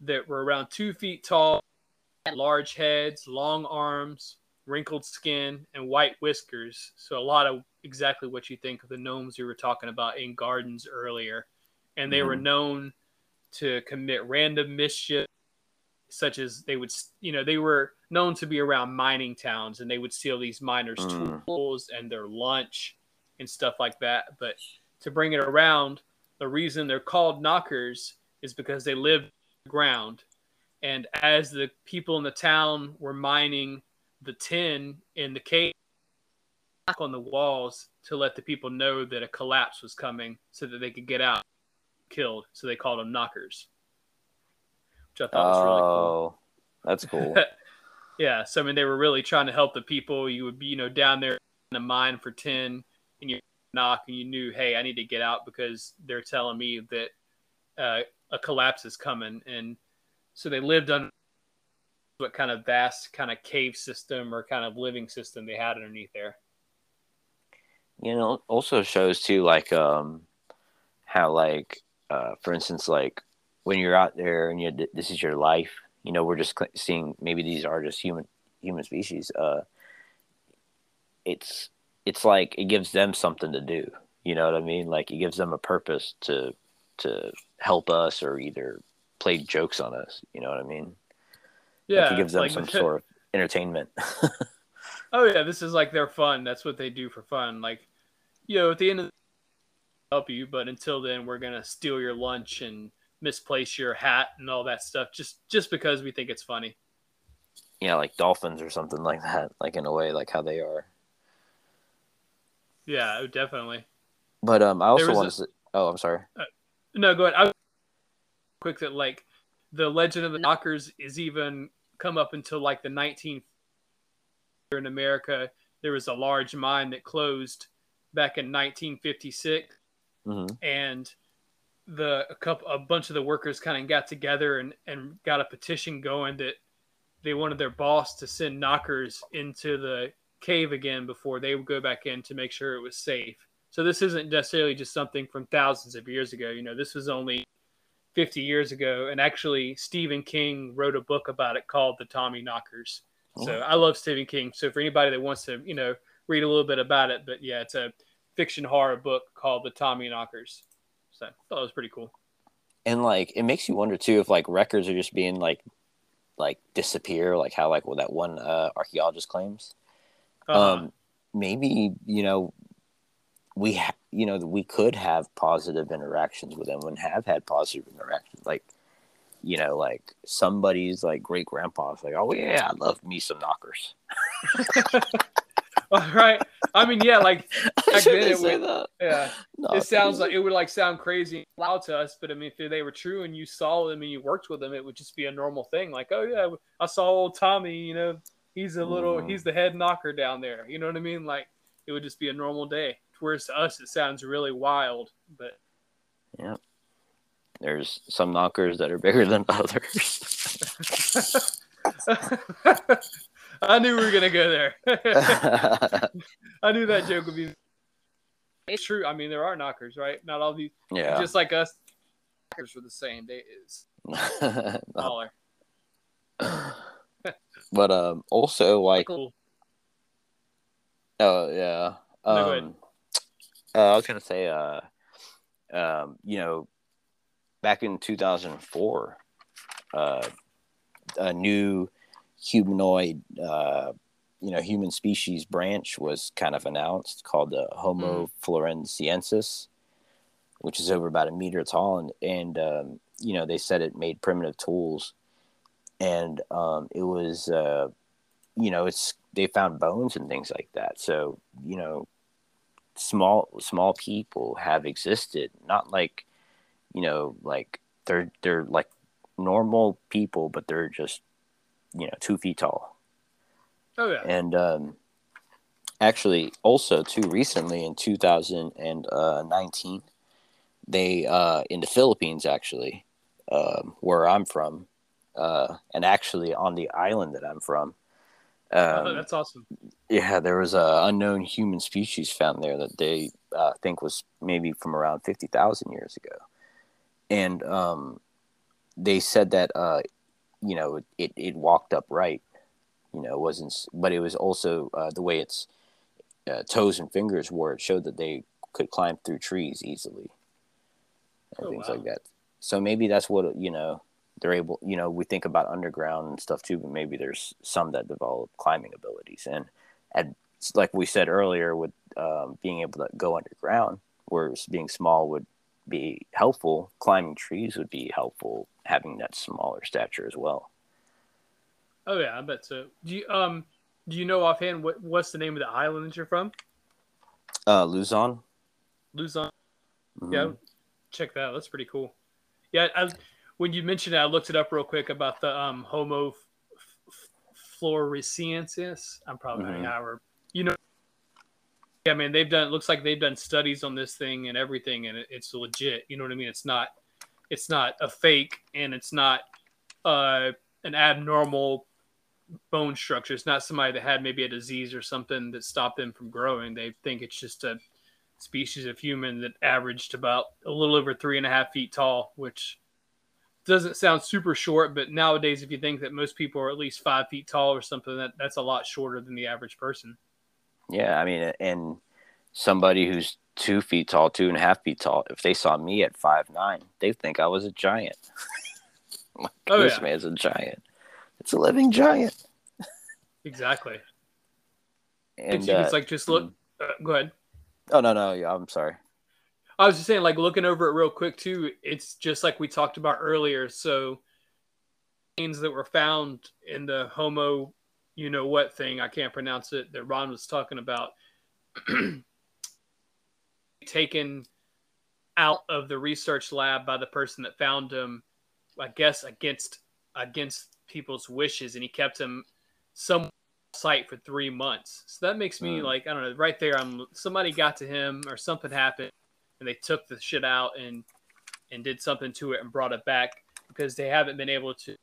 [SPEAKER 2] that were around two feet tall, large heads, long arms, wrinkled skin, and white whiskers. So a lot of exactly what you think of the gnomes you were talking about in gardens earlier. And they were
[SPEAKER 3] Mhm.
[SPEAKER 2] known to commit random mischief, such as they would, you know, they were known to be around mining towns and they would steal these miners'
[SPEAKER 3] Mm.
[SPEAKER 2] tools and their lunch and stuff like that. But to bring it around, the reason they're called knockers is because they live ground. And as the people in the town were mining the tin in the cave knock on the walls to let the people know that a collapse was coming so that they could get out killed. So they called them knockers. Which I thought was really cool.
[SPEAKER 3] oh that's cool
[SPEAKER 2] Yeah, so I mean, they were really trying to help the people. You would be, you know, down there in the mine for ten, and you knock, and you knew, hey, I need to get out because they're telling me that uh, a collapse is coming, and so they lived on what kind of vast kind of cave system or kind of living system they had underneath there.
[SPEAKER 3] you know also shows too like um how like uh for instance like when you're out there and you this is your life you know we're just seeing maybe these are just human human species uh it's it's like it gives them something to do. You know what i mean? Like it gives them a purpose to to help us or either play jokes on us. You know what i mean?
[SPEAKER 2] Yeah,
[SPEAKER 3] like it gives them
[SPEAKER 2] like-
[SPEAKER 3] some sort of entertainment.
[SPEAKER 2] Oh yeah, this is like their fun. That's what they do for fun. Like, you know, at the end of the help you, but until then, we're gonna steal your lunch and misplace your hat and all that stuff just just because we think it's funny.
[SPEAKER 3] yeah like dolphins or something like that like in a way like how they are
[SPEAKER 2] Yeah, oh, definitely.
[SPEAKER 3] But um, I also
[SPEAKER 2] There was
[SPEAKER 3] want
[SPEAKER 2] a-
[SPEAKER 3] to. Say, oh, I'm sorry.
[SPEAKER 2] No, go ahead. I quick that like the legend of the knockers is even come up until like the 19th here in America. There was a large mine that closed back in 1956.
[SPEAKER 3] hmm
[SPEAKER 2] and the a couple a bunch of the workers kind of got together and and got a petition going that they wanted their boss to send knockers into the cave again before they would go back in to make sure it was safe. So this isn't necessarily just something from thousands of years ago. You know, this was only 50 years ago, and actually Stephen King wrote a book about it called The Tommyknockers. So oh. I love Stephen King. So for anybody that wants to, you know, read a little bit about it, but yeah, it's a fiction horror book called The Tommyknockers. So I thought it was pretty cool.
[SPEAKER 3] And like, it makes you wonder too if like records are just being like, like disappear, like how like well, that one uh, archaeologist claims.
[SPEAKER 2] Uh-huh.
[SPEAKER 3] Um, maybe you know, we ha- you know we could have positive interactions with them and have had positive interactions, like. You know, like somebody's like great grandpa's like, oh yeah, I love me some knockers.
[SPEAKER 2] All right. I mean, yeah, like Back
[SPEAKER 3] Should
[SPEAKER 2] then it
[SPEAKER 3] say
[SPEAKER 2] would-
[SPEAKER 3] that?
[SPEAKER 2] yeah,
[SPEAKER 3] Knockers.
[SPEAKER 2] it sounds like it would like sound crazy and loud to us, but I mean, if they were true and you saw them and you worked with them, it would just be a normal thing. Like, oh yeah, I saw old Tommy. You know, he's a little,
[SPEAKER 3] Mhm.
[SPEAKER 2] he's the head knocker down there. You know what I mean? Like, it would just be a normal day. Whereas to us, it sounds really wild. But yeah.
[SPEAKER 3] There's some knockers that are bigger than others.
[SPEAKER 2] I knew we were gonna go there. I knew that joke would be. It's true. I mean, there are knockers, right? Not all these,
[SPEAKER 3] Yeah.
[SPEAKER 2] just like us, knockers were the same. They is
[SPEAKER 3] No.
[SPEAKER 2] smaller.
[SPEAKER 3] but um, also like
[SPEAKER 2] Cool.
[SPEAKER 3] Oh yeah.
[SPEAKER 2] No, go ahead.
[SPEAKER 3] Um, uh, I was gonna say, uh, um, you know, back in 2004, uh, a new humanoid, uh, you know, human species branch was kind of announced called the Homo floresiensis, which is over about a meter tall, and and um, you know they said it made primitive tools, and um, it was. Uh, you know it's they found bones and things like that. So you know small small people have existed not like you know like they're they're like normal people but they're just you know two feet tall
[SPEAKER 2] Oh yeah.
[SPEAKER 3] and um actually also too recently in 2019 they uh in the philippines actually um where i'm from uh and actually on the island that i'm from um,
[SPEAKER 2] oh, that's awesome.
[SPEAKER 3] yeah, there was a unknown human species found there that they uh, think was maybe from around fifty thousand years ago, and um, they said that uh, you know it, it walked upright, you know, it wasn't, but it was also uh, the way its uh, toes and fingers were. It showed that they could climb through trees easily, and
[SPEAKER 2] Oh,
[SPEAKER 3] things
[SPEAKER 2] wow.
[SPEAKER 3] like that. So maybe that's what you know they're able you know we think about underground and stuff too but maybe there's some that develop climbing abilities and and like we said earlier with um, being able to go underground whereas being small would be helpful climbing trees would be helpful having that smaller stature as well
[SPEAKER 2] Oh yeah, I bet so. Do you um do you know offhand what what's the name of the island that you're from?
[SPEAKER 3] uh luzon
[SPEAKER 2] Luzon.
[SPEAKER 3] Mhm.
[SPEAKER 2] Yeah, check that. out. That's pretty cool. Yeah, I, when you mentioned it, I looked it up real quick about the um, Homo f- f- floresiensis. I'm probably
[SPEAKER 3] Mhm.
[SPEAKER 2] however you know. Yeah, man, they've done. It looks like they've done studies on this thing and everything, and it, it's legit. You know what I mean? It's not. It's not a fake, and it's not uh, an abnormal bone structure. It's not somebody that had maybe a disease or something that stopped them from growing. They think it's just a species of human that averaged about a little over three and a half feet tall, which doesn't sound super short, but nowadays, if you think that most people are at least five feet tall or something, that that's a lot shorter than the average person.
[SPEAKER 3] yeah i mean and somebody who's two feet tall two and a half feet tall if they saw me at five nine they think i was a giant like,
[SPEAKER 2] Oh,
[SPEAKER 3] this
[SPEAKER 2] yeah.
[SPEAKER 3] man's a giant it's a living giant
[SPEAKER 2] Exactly.
[SPEAKER 3] and
[SPEAKER 2] it's, it's
[SPEAKER 3] uh,
[SPEAKER 2] like just look. Uh, go ahead.
[SPEAKER 3] oh no no yeah, i'm sorry
[SPEAKER 2] I was just saying, like looking over it real quick too. It's just like we talked about earlier. So things that were found in the Homo, you know what thing? I can't pronounce it. That Ron was talking about, taken out of the research lab by the person that found him. I guess against against people's wishes, and he kept him some site for three months. So that makes me
[SPEAKER 3] Hmm.
[SPEAKER 2] like I don't know. Right there, I'm somebody got to him or something happened and they took the shit out and and did something to it and brought it back because they haven't been able to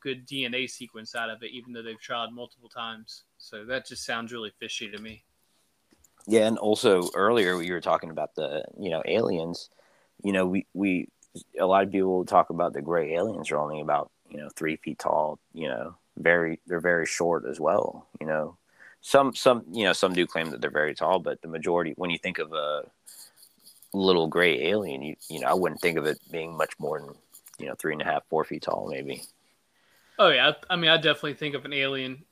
[SPEAKER 2] good DNA sequence out of it, even though they've tried multiple times. So that just sounds really fishy to me.
[SPEAKER 3] Yeah, and also earlier we were talking about the you know aliens. You know, we we a lot of people talk about the gray aliens are only about you know three feet tall. You know, very they're very short as well. You know, some some you know some do claim that they're very tall, but the majority when you think of a little gray alien, you you know I wouldn't think of it being much more than you know three and a half four feet tall maybe.
[SPEAKER 2] Oh yeah, I, I mean, I definitely think of an alien,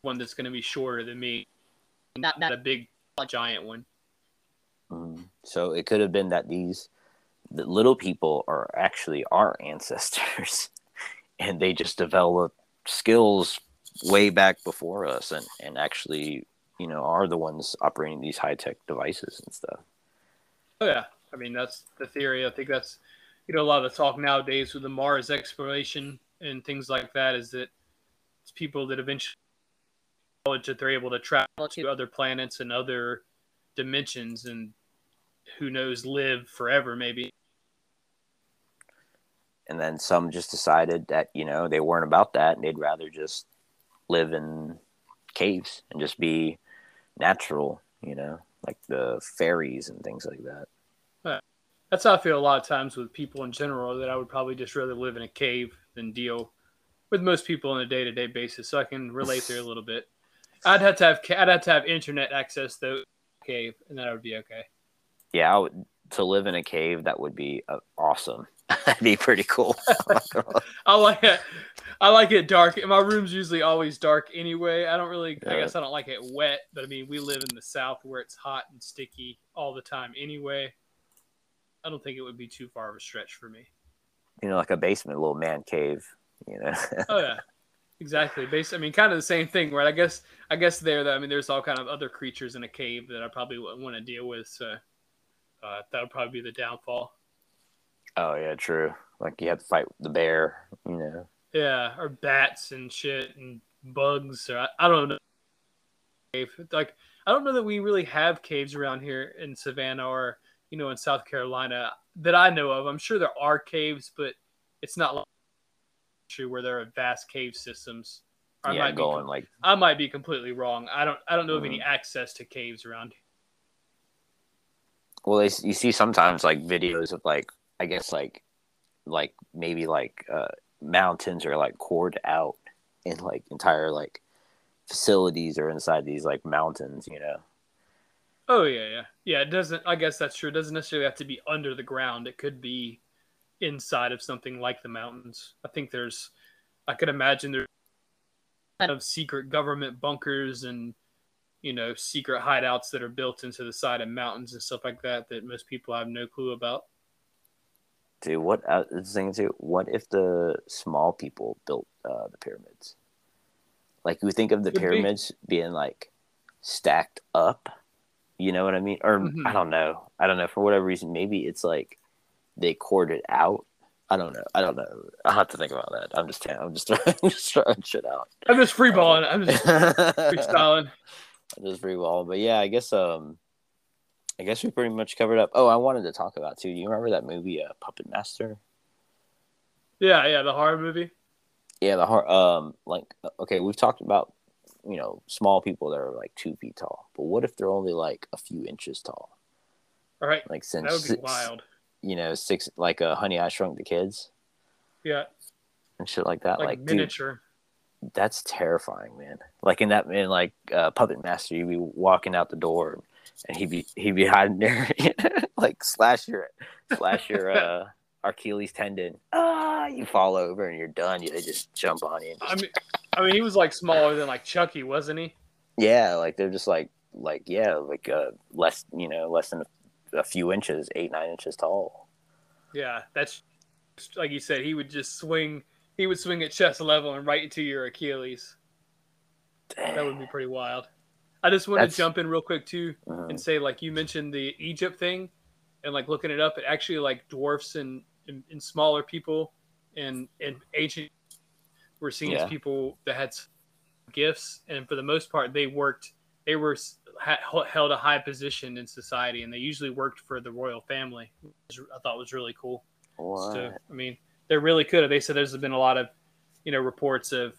[SPEAKER 2] one that's going to be shorter than me,
[SPEAKER 4] Not
[SPEAKER 2] not
[SPEAKER 4] that
[SPEAKER 2] a big giant one.
[SPEAKER 3] Mhm. So it could have been that these the little people are actually our ancestors, and they just developed skills way back before us, and and actually, you know, are the ones operating these high tech devices and stuff.
[SPEAKER 2] Oh yeah, I mean that's the theory. I think that's you know a lot of the talk nowadays with the Mars exploration and things like that is that it's people that eventually that they're able to travel to other planets and other dimensions and who knows live forever maybe.
[SPEAKER 3] And then some just decided that you know they weren't about that, and they'd rather just live in caves and just be natural, you know, like the fairies and things like that.
[SPEAKER 2] That's how I feel a lot of times with people in general. That I would probably just rather live in a cave than deal with most people on a day to day basis. So I can relate there a little bit. I'd have to have I'd have to have internet access though, cave, and that would be okay.
[SPEAKER 3] Yeah, I would, to live in a cave that would be uh, awesome. That'd be pretty cool.
[SPEAKER 2] I like it. I like it dark. My room's usually always dark anyway. I don't really. I guess I don't like it wet, but I mean, we live in the south where it's hot and sticky all the time anyway. I don't think it would be too far of a stretch for me.
[SPEAKER 3] you know, like a basement, a little man cave. You know.
[SPEAKER 2] Oh yeah, exactly. Base. I mean, kind of the same thing, right? I guess. I guess there. I mean, there's all kind of other creatures in a cave that I probably wouldn't want to deal with. So uh, that would probably be the downfall.
[SPEAKER 3] oh yeah, true. Like you have to fight the bear. You know.
[SPEAKER 2] Yeah, or bats and shit and bugs. Or I, I don't know. Like I don't know that we really have caves around here in Savannah or you know in South Carolina that I know of. I'm sure there are caves, but it's not like true where there are vast cave systems. I
[SPEAKER 3] yeah,
[SPEAKER 2] might be
[SPEAKER 3] going like
[SPEAKER 2] I might be completely wrong. I don't I don't know of
[SPEAKER 3] Mm.
[SPEAKER 2] any access to caves around here.
[SPEAKER 3] well, they, you see sometimes like videos of like I guess like like maybe like uh, mountains are like cored out in like entire like facilities or inside these like mountains. You know.
[SPEAKER 2] Oh yeah, yeah. Yeah, it doesn't I guess that's true. It doesn't necessarily have to be under the ground. It could be inside of something like the mountains. I think there's I could imagine there's kind of secret government bunkers and you know, secret hideouts that are built into the side of mountains and stuff like that that most people have no clue about.
[SPEAKER 3] Dude, what I was thinking too? What if the small people built uh, the pyramids? Like you think of the
[SPEAKER 2] Could be.
[SPEAKER 3] pyramids being like stacked up, you know what I mean? Or
[SPEAKER 2] Mhm.
[SPEAKER 3] I don't know. I don't know. For whatever reason, maybe it's like they corded out. I don't know. I don't know. I'll have to think about that. I'm just I'm just throwing, just throwing shit out.
[SPEAKER 2] I'm just freeballing. I'm just freestyling.
[SPEAKER 3] I'm just free ball. But yeah, I guess um I guess we pretty much covered up. Oh, I wanted to talk about too. Do you remember that movie uh, Puppet Master?
[SPEAKER 2] Yeah, yeah, the horror movie.
[SPEAKER 3] Yeah, the heart. Um, like okay, we've talked about you know small people that are like two feet tall, but what if they're only like a few inches tall?
[SPEAKER 2] All right.
[SPEAKER 3] Like since
[SPEAKER 2] That would be wild.
[SPEAKER 3] You know six like a Honey I Shrunk the Kids
[SPEAKER 2] Yeah,
[SPEAKER 3] and shit like that.
[SPEAKER 2] like,
[SPEAKER 3] Like, dude,
[SPEAKER 2] miniature.
[SPEAKER 3] that's terrifying, man. Like in that in like uh, Puppet Master, you'd be walking out the door and he'd be he'd be hiding there, like slash your slash your uh, Achilles tendon. Ah, you fall over and you're done. You they just jump on you. and
[SPEAKER 2] I mean, I mean, he was like smaller than like Chucky, wasn't he?
[SPEAKER 3] yeah, like they're just like like yeah, like uh, less you know less than a, few inches, eight nine inches tall.
[SPEAKER 2] Yeah, that's like you said. He would just swing. He would swing at chest level and right into your Achilles. That would be pretty wild. I just want
[SPEAKER 3] That's-
[SPEAKER 2] to jump in real quick too
[SPEAKER 3] Mhm.
[SPEAKER 2] and say, like you mentioned the Egypt thing, and like looking it up, it actually like dwarfs and and, and smaller people and and ancient were seen
[SPEAKER 3] Yeah.
[SPEAKER 2] as people that had gifts, and for the most part, they worked. They were ha- held a high position in society, and they usually worked for the royal family. Which I thought was really cool.
[SPEAKER 3] What?
[SPEAKER 2] So, I mean, they really could have. They said there's been a lot of, you know, reports of,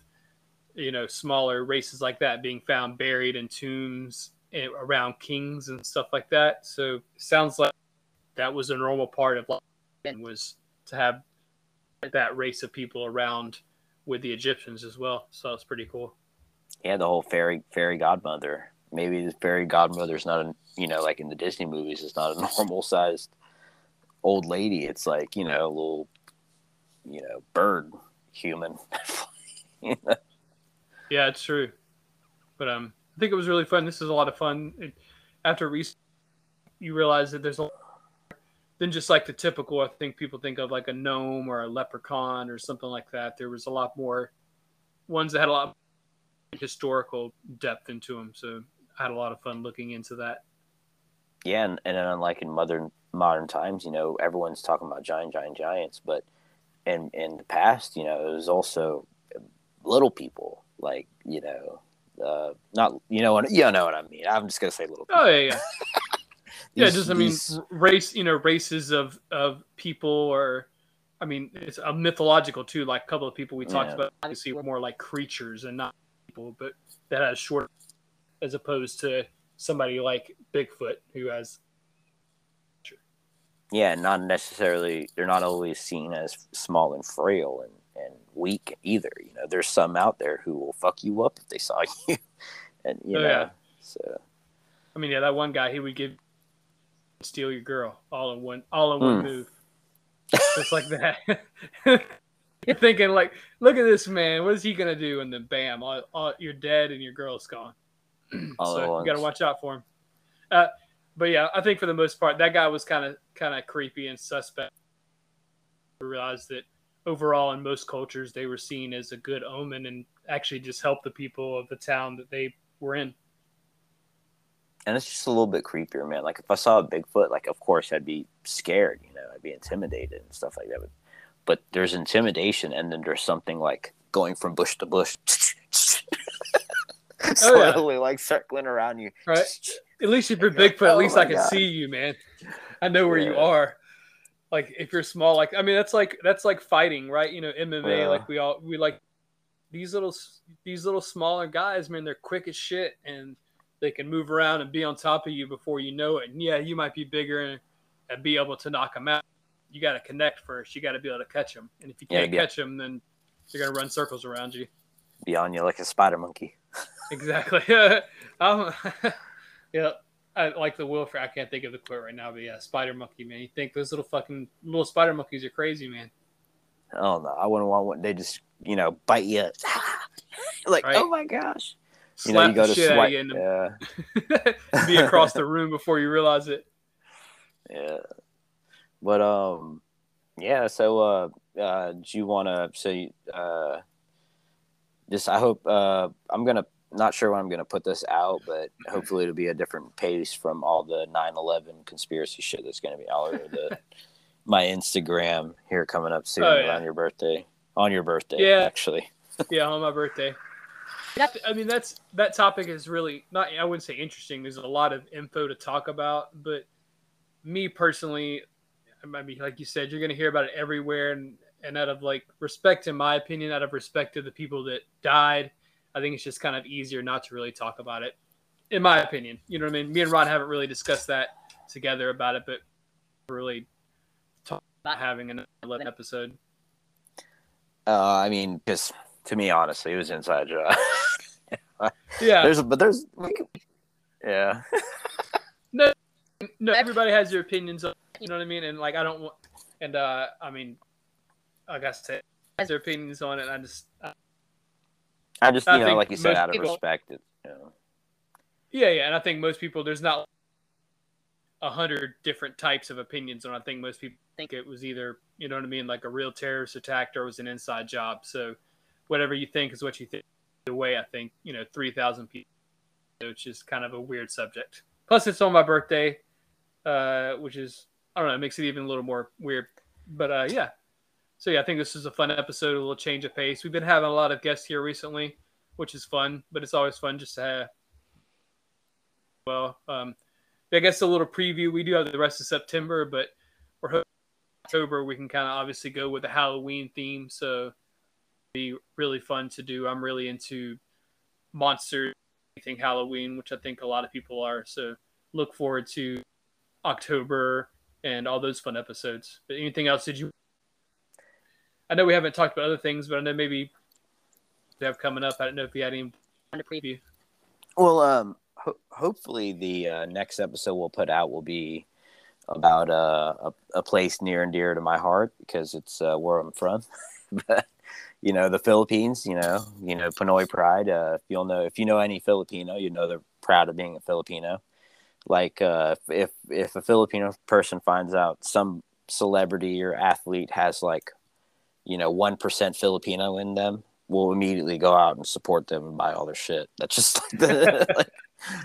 [SPEAKER 2] you know, smaller races like that being found buried in tombs eh, around kings and stuff like that. So, it sounds like that was a normal part of life was to have that race of people around with the Egyptians as well. So it's pretty cool.
[SPEAKER 3] yeah, the whole fairy fairy godmother. Maybe the fairy godmother's not a you know like in the Disney movies, it's not a normal sized old lady. It's like you know a little you know bird human.
[SPEAKER 2] Yeah, it's true. But um, I think it was really fun. This is a lot of fun. It, after research, you realize that there's a than just like the typical. I think people think of like a gnome or a leprechaun or something like that. There was a lot more ones that had a lot historical depth into them. So had a lot of fun looking into that.
[SPEAKER 3] yeah, and, and unlike in modern modern times, you know, everyone's talking about giant, giant, giants, but in in the past, you know, it was also little people like you know. Uh, not you know what you know what I mean. I'm just gonna say little.
[SPEAKER 2] Oh yeah, yeah. yeah, just I mean,
[SPEAKER 3] these-
[SPEAKER 2] race. You know, races of of people, or I mean, it's a mythological too. Like a couple of people we talked
[SPEAKER 3] Yeah.
[SPEAKER 2] about, obviously, were more like creatures and not people, but that has short, as opposed to somebody like Bigfoot who has
[SPEAKER 3] Yeah, not necessarily. They're not always seen as small and frail and, and weak either. You know, there's some out there who will fuck you up if they saw you, and you
[SPEAKER 2] Oh,
[SPEAKER 3] know.
[SPEAKER 2] yeah.
[SPEAKER 3] So
[SPEAKER 2] I mean, yeah, that one guy he would give steal your girl all in one all in one
[SPEAKER 3] Hmm.
[SPEAKER 2] move. Just like that. You're thinking like, look at this man, what is he gonna do? And then bam, all, all, you're dead and your girl's gone. So you gotta watch out for him. Uh, but yeah, I think for the most part, that guy was kind of kind of creepy and suspect. I realized that overall, in most cultures, they were seen as a good omen and actually just helped the people of the town that they were in.
[SPEAKER 3] and it's just a little bit creepier, man. Like if I saw a Bigfoot, like of course I'd be scared, you know, I'd be intimidated and stuff like that. But, but there's intimidation, and then there's something like going from bush to bush,
[SPEAKER 2] Oh, yeah.
[SPEAKER 3] slowly like circling around you.
[SPEAKER 2] Right. At least if you're
[SPEAKER 3] Like,
[SPEAKER 2] Bigfoot, at
[SPEAKER 3] oh
[SPEAKER 2] least
[SPEAKER 3] my
[SPEAKER 2] I can
[SPEAKER 3] God.
[SPEAKER 2] see you, man. I know where you are. Like if you're small, like I mean, that's like that's like fighting, right? You know, MMA.
[SPEAKER 3] Yeah.
[SPEAKER 2] Like we all we like these little these little smaller guys, man. They're quick as shit, and they can move around and be on top of you before you know it. And yeah, you might be bigger and, and be able to knock them out. You got to connect first. You got to be able to catch them. And if you can't
[SPEAKER 3] yeah.
[SPEAKER 2] catch them, then they're gonna run circles around you.
[SPEAKER 3] Be on you like a spider monkey.
[SPEAKER 2] Exactly. um, yeah, I like the Will Ferrell. I can't think of the quote right now, but yeah, spider monkey man. You think those little fucking little spider monkeys are crazy, man?
[SPEAKER 3] Oh no, I wouldn't want one. They just you know bite you. like
[SPEAKER 2] Right.
[SPEAKER 3] oh my gosh. You
[SPEAKER 2] Slap
[SPEAKER 3] know you go to swipe.
[SPEAKER 2] of you and
[SPEAKER 3] Yeah.
[SPEAKER 2] be across the room before you realize it.
[SPEAKER 3] Yeah. But um yeah, so uh uh do you wanna so you, uh this I hope uh I'm gonna not sure when I'm gonna put this out, but hopefully it'll be a different pace from all the 9/11 conspiracy shit that's gonna be all over the my Instagram here coming up soon
[SPEAKER 2] Oh, yeah.
[SPEAKER 3] around your birthday. On your birthday,
[SPEAKER 2] Yeah.
[SPEAKER 3] actually.
[SPEAKER 2] Yeah, on my birthday. That- I mean, that's that topic is really not. I wouldn't say interesting. There's a lot of info to talk about, but me personally, I mean, like you said, you're going to hear about it everywhere, and and out of like respect, in my opinion, out of respect to the people that died, I think it's just kind of easier not to really talk about it, in my opinion. You know what I mean? Me and Ron haven't really discussed that together about it, but really talk about having another episode.
[SPEAKER 3] Uh I mean, because to me honestly it was inside job.
[SPEAKER 2] Yeah,
[SPEAKER 3] there's but there's we can- yeah.
[SPEAKER 2] no, everybody has their opinions. On, you know what I mean? And like, I don't want, and uh, I mean, like I said, has their opinions on it. I just, uh,
[SPEAKER 3] I just
[SPEAKER 2] I
[SPEAKER 3] you know, like you said, out of
[SPEAKER 2] people-
[SPEAKER 3] respect it you know.
[SPEAKER 2] yeah, yeah. And I think most people, there's not a hundred different types of opinions on. it. I think most people think it was either, you know what I mean, like a real terrorist attack or it was an inside job. So whatever you think is what you think. The way I think, you know, three thousand people, which is kind of a weird subject. Plus, it's on my birthday, uh, which is I don't know, it makes it even a little more weird. But uh, yeah, so yeah, I think this is a fun episode, a little change of pace. We've been having a lot of guests here recently, which is fun. But it's always fun just to have. Well, um, I guess a little preview. We do have the rest of September, but we're hoping October we can kind of obviously go with the Halloween theme. So be really fun to do. I'm really into monster anything Halloween, which I think a lot of people are. So look forward to October and all those fun episodes. But anything else did you? I know we haven't talked about other things, but I know maybe they have coming up. I don't know if you had any
[SPEAKER 4] on the preview.
[SPEAKER 3] Well, um, ho- hopefully the uh, next episode we'll put out will be about uh, a a place near and dear to my heart because it's uh, where I'm from. but you know, the Philippines. You know, you know Pinoy pride. Uh, if you'll know, if you know any Filipino, you know they're proud of being a Filipino. Like uh, if if a Filipino person finds out some celebrity or athlete has like, you know, one percent Filipino in them, we'll immediately go out and support them and buy all their shit. That's just like the like,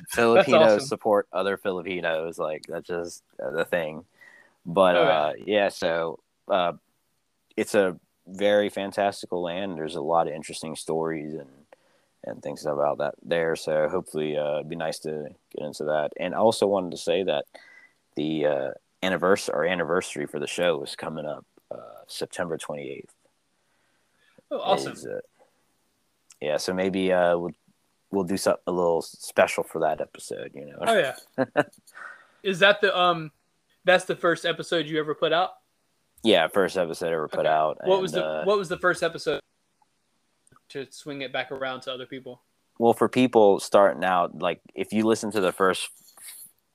[SPEAKER 3] Filipinos
[SPEAKER 2] awesome.
[SPEAKER 3] support other Filipinos. Like that's just uh, the thing. But
[SPEAKER 2] Oh, yeah.
[SPEAKER 3] uh, yeah, so uh, it's a very fantastical land. There's a lot of interesting stories and and things about that there. So hopefully, uh, it'd be nice to get into that. And I also wanted to say that the uh, anniversary our anniversary for the show is coming up uh, September 28th.
[SPEAKER 2] Oh, awesome.
[SPEAKER 3] is, uh, yeah, so maybe uh, we'll we'll do something a little special for that episode. You know.
[SPEAKER 2] Oh yeah. Is that the um? That's the first episode you ever put out.
[SPEAKER 3] Yeah, first episode ever put
[SPEAKER 2] Okay.
[SPEAKER 3] out.
[SPEAKER 2] What was the
[SPEAKER 3] uh,
[SPEAKER 2] What was the first episode? To swing it back around to other people.
[SPEAKER 3] well for people starting out like if you listen to the first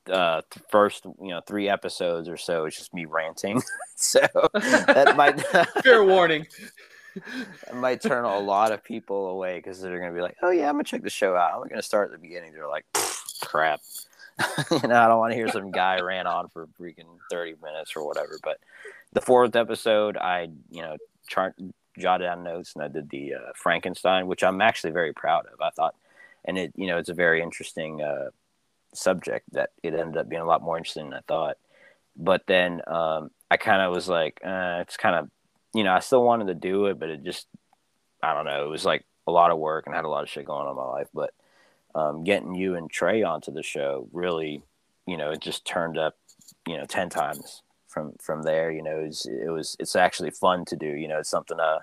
[SPEAKER 3] uh th- first you know three episodes or so it's just me ranting. So that might
[SPEAKER 2] Fair warning.
[SPEAKER 3] that might turn a lot of people away because they're gonna be like oh yeah i'm gonna check the show out. I'm gonna start at the beginning. They're like crap. You know i don't want to hear some guy ran on for freaking 30 minutes or whatever but the fourth episode i you know chart jotted down notes and i did the uh, frankenstein which i'm actually very proud of. I thought and it you know it's a very interesting uh, subject that it ended up being a lot more interesting than i thought. But then um, i kind of was like uh, it's kind of you know i still wanted to do it but it just i don't know it was like a lot of work and I had a lot of shit going on in my life. But um, getting you and trey onto the show really you know it just turned up you know 10 times from from there you know it was, it was it's actually fun to do you know it's something uh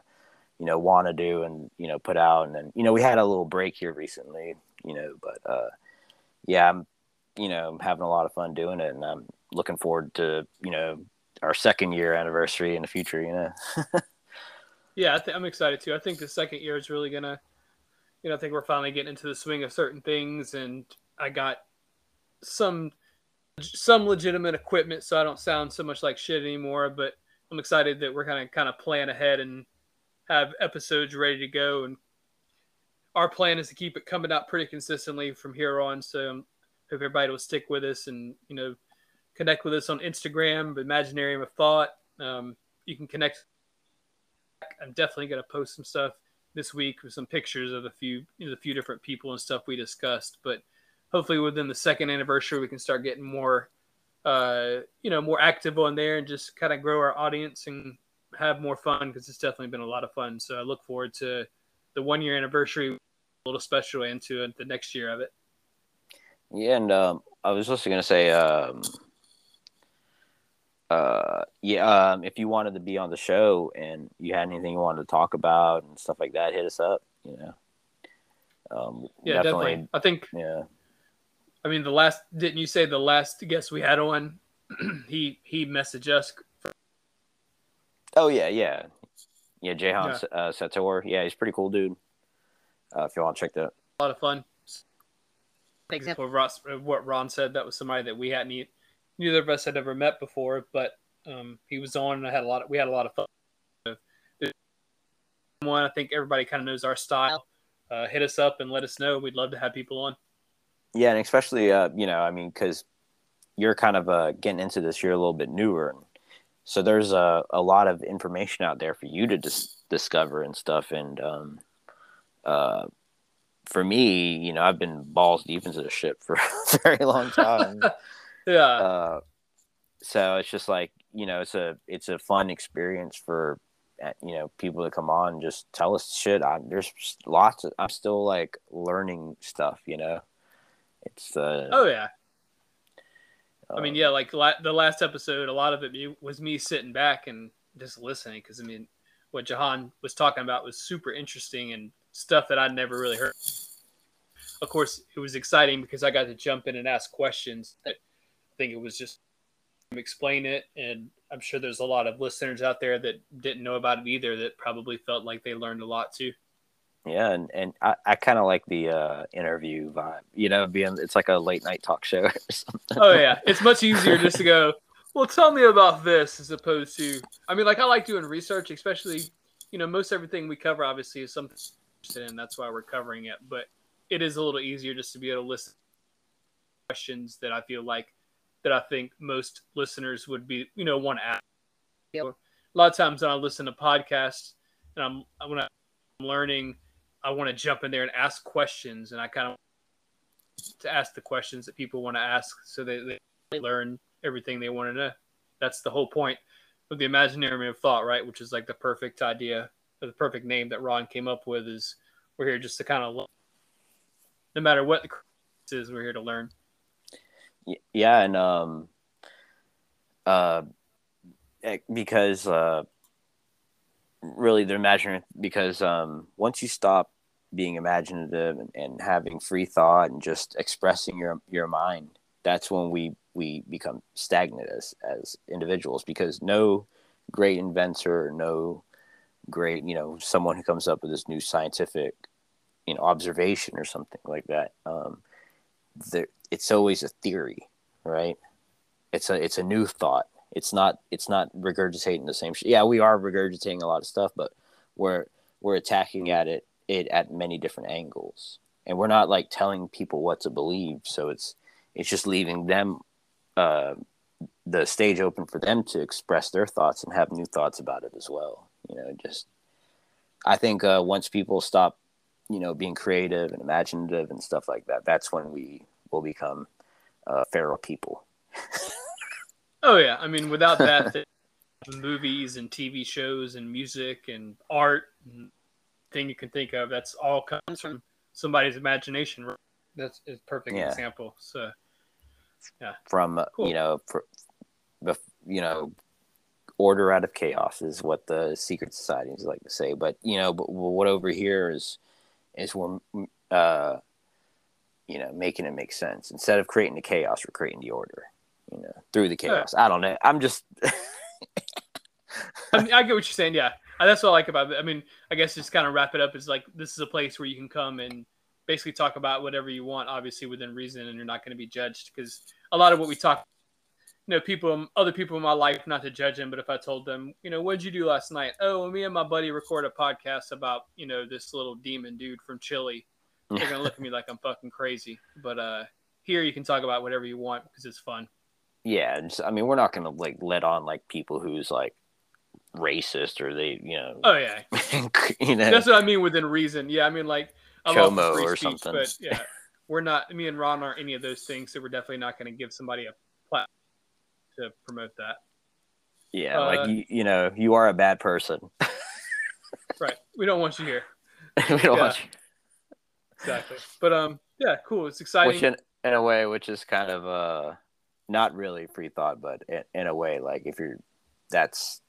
[SPEAKER 3] you know want to do and you know put out. And then you know we had a little break here recently you know but uh yeah i'm you know having a lot of fun doing it and i'm looking forward to you know our second year anniversary in the future you know
[SPEAKER 2] Yeah, I th- I'm excited too. I think the second year is really gonna, you know, I think we're finally getting into the swing of certain things, and I got some some legitimate equipment, so I don't sound so much like shit anymore. But I'm excited that we're kind of kind of plan ahead and have episodes ready to go. And our plan is to keep it coming out pretty consistently from here on. So um, hope everybody will stick with us and you know connect with us on Instagram, Imaginarium of Thought. Um, you can connect I'm definitely going to post some stuff this week with some pictures of a few, you know, a few different people and stuff we discussed. But hopefully, within the second anniversary, we can start getting more, uh, you know, more active on there and just kind of grow our audience and have more fun because it's definitely been a lot of fun. So I look forward to the one year anniversary, a little special into it, the next year of it.
[SPEAKER 3] Yeah, and um, I was also gonna say, um, uh, yeah, um, if you wanted to be on the show and you had anything you wanted to talk about and stuff like that, hit us up. You know, um,
[SPEAKER 2] Yeah, definitely. I think
[SPEAKER 3] Yeah,
[SPEAKER 2] I mean, the last didn't you say the last guest we had on? he he messaged us.
[SPEAKER 3] Oh yeah, yeah, yeah. Jahan
[SPEAKER 2] Yeah.
[SPEAKER 3] uh, Sator, yeah, he's a pretty cool dude. Uh, if you want to check that,
[SPEAKER 2] A lot of fun.
[SPEAKER 4] Example.
[SPEAKER 2] What, Ross, what Ron said, that was somebody that we hadn't neither of us had ever met before, but um, he was on and I had a lot. Of, we had a lot of fun. One, I think everybody kind of knows our style. Uh, hit us up and let us know. We'd love to have people on.
[SPEAKER 3] yeah, and especially uh, you know, I mean, because you're kind of uh, getting into this, you're a little bit newer, and so there's a a lot of information out there for you to dis- discover and stuff, and um, uh, for me, you know, I've been balls deep into this shit for a very long time.
[SPEAKER 2] Yeah,
[SPEAKER 3] uh, so it's just like you know, it's a it's a fun experience for uh, you know people to come on and just tell us shit. I, there's lots. Of, I'm still like learning stuff. You know, it's uh,
[SPEAKER 2] oh yeah. I mean,
[SPEAKER 3] um,
[SPEAKER 2] yeah, like la- the last episode, a lot of it was me sitting back and just listening because I mean, what Jahan was talking about was super interesting and stuff that I'd never really heard. Of course, it was exciting because I got to jump in and ask questions. I think it was just explain it, and I'm sure there's a lot of listeners out there that didn't know about it either that probably felt like they learned a lot too.
[SPEAKER 3] Yeah, and, and I, I kind of like the uh, interview vibe. You know, being it's like a late night talk show or something.
[SPEAKER 2] Oh yeah, it's much easier just to go. Well, tell me about this as opposed to. I mean, like I like doing research, especially you know most everything we cover obviously is something interested in. That's why we're covering it. But it is a little easier just to be able to listen to questions that I feel like that I think most listeners would be you know want to ask.
[SPEAKER 4] Yep.
[SPEAKER 2] A lot of times when I listen to podcasts and I'm when I'm learning, I want to jump in there and ask questions, and I kind of to ask the questions that people want to ask so they, they learn everything they want to know. That's the whole point of the Imaginarium of Thought, right? Which is like the perfect idea, the perfect name that Ron came up with. Is we're here just to kind of, no matter what the is, we're here to learn.
[SPEAKER 3] Yeah and um uh eh, because uh really the imaginary because um once you stop being imaginative and, and having free thought and just expressing your your mind that's when we we become stagnant as as individuals because no great inventor no great you know someone who comes up with this new scientific you know observation or something like that um there it's always a theory right? It's a it's a new thought. It's not it's not regurgitating the same yeah we are regurgitating a lot of stuff but we're we're attacking at it it at many different angles. And we're not like telling people what to believe so it's it's just leaving them uh the stage open for them to express their thoughts and have new thoughts about it as well you know just i think uh once people stop you know being creative and imaginative and stuff like that that's when we will become uh feral people
[SPEAKER 2] Oh yeah, I mean, without that, the movies and TV shows and music and art and thing you can think of, that's all comes from somebody's imagination. That's a perfect
[SPEAKER 3] Yeah.
[SPEAKER 2] example. So yeah,
[SPEAKER 3] from uh,
[SPEAKER 2] Cool.
[SPEAKER 3] you know for you know order out of chaos is what the secret societies like to say. But you know but what over here is is we're uh you know making it make sense. Instead of creating the chaos we're creating the order you know through the chaos. I don't know. I'm just
[SPEAKER 2] I, mean, I get what you're saying. Yeah, that's what I like about it. I mean, I guess just kind of wrap it up is like this is a place where you can come and basically talk about whatever you want, obviously within reason, and you're not going to be judged because a lot of what we talk, you know, people, other people in my life, not to judge them, but if I told them, you know, what did you do last night? Oh, me and my buddy record a podcast about you know this little demon dude from Chile. They're gonna look at me like I'm fucking crazy. But uh here you can talk about whatever you want because it's fun.
[SPEAKER 3] yeah just, i mean we're not gonna like let on like people who's like racist or they you know
[SPEAKER 2] Oh yeah,
[SPEAKER 3] you know
[SPEAKER 2] That's what I mean within reason. Yeah, I mean like I
[SPEAKER 3] Chomo or
[SPEAKER 2] speech,
[SPEAKER 3] something.
[SPEAKER 2] but yeah, we're not. Me and Ron aren't any of those things, so we're definitely not going to give somebody a platform to promote that.
[SPEAKER 3] yeah
[SPEAKER 2] uh,
[SPEAKER 3] like you, you know you are a bad person
[SPEAKER 2] Right? We don't want you here.
[SPEAKER 3] we don't
[SPEAKER 2] Yeah.
[SPEAKER 3] want you
[SPEAKER 2] Exactly. But um, yeah, cool. It's exciting.
[SPEAKER 3] which in, in a way which is kind of uh not really free thought but in, in a way like if you're that's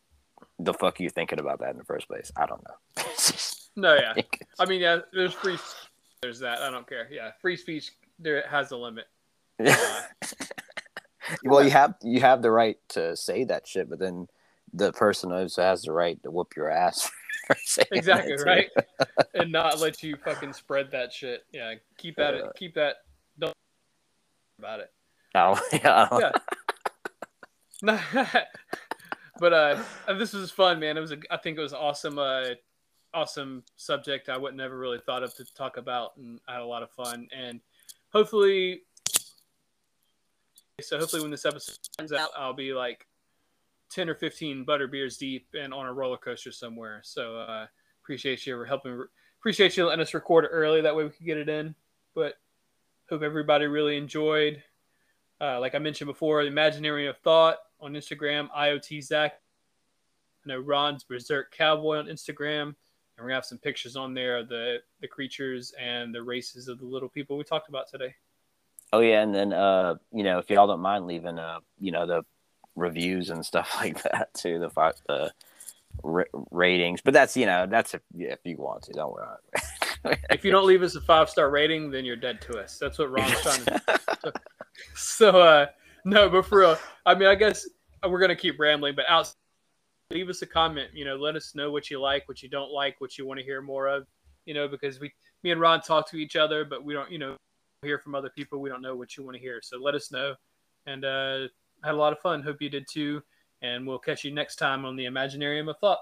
[SPEAKER 3] the fuck you thinking about that in the first place i don't know
[SPEAKER 2] no, yeah. I mean, yeah. There's free. There's that. I don't care. Yeah, free speech. There has a limit. Uh,
[SPEAKER 3] well you have you have the right to say that shit but then the person also has the right to whoop your ass for saying that,
[SPEAKER 2] exactly right, and not let you fucking spread that shit. Yeah, keep that.
[SPEAKER 3] Uh,
[SPEAKER 2] keep that. Don't about it.
[SPEAKER 3] Oh, yeah.
[SPEAKER 2] Yeah. But uh, this was fun, man. It was, a, I think it was awesome, uh, awesome subject. I would never really thought of to talk about, and I had a lot of fun. And hopefully, so hopefully when this episode comes out, I'll be like ten or fifteen butter beers deep and on a roller coaster somewhere. So uh, appreciate you for helping. Appreciate you letting us record early. That way we could get it in. But hope everybody really enjoyed. Uh, like I mentioned before, Imaginarium of Thought on Instagram, IoT Zach. I know Ron's Berserk Cowboy on Instagram. And we're gonna have some pictures on there of the the creatures and the races of the little people we talked about today.
[SPEAKER 3] Oh yeah, and then uh, you know, if y'all don't mind leaving uh, you know, the reviews and stuff like that too, the five the ra- ratings. But that's you know, that's if if you want to. Don't worry.
[SPEAKER 2] If you don't leave us a five star rating, then you're dead to us. That's what Ron's trying to. So uh, no, but for real, I mean, I guess we're gonna keep rambling, but out. Leave us a comment. You know, let us know what you like, what you don't like, what you want to hear more of. You know, because we, me and Ron talk to each other, but we don't, you know, hear from other people. We don't know what you want to hear. So let us know. And uh, had a lot of fun. Hope you did too. And we'll catch you next time on the Imaginarium of Thought.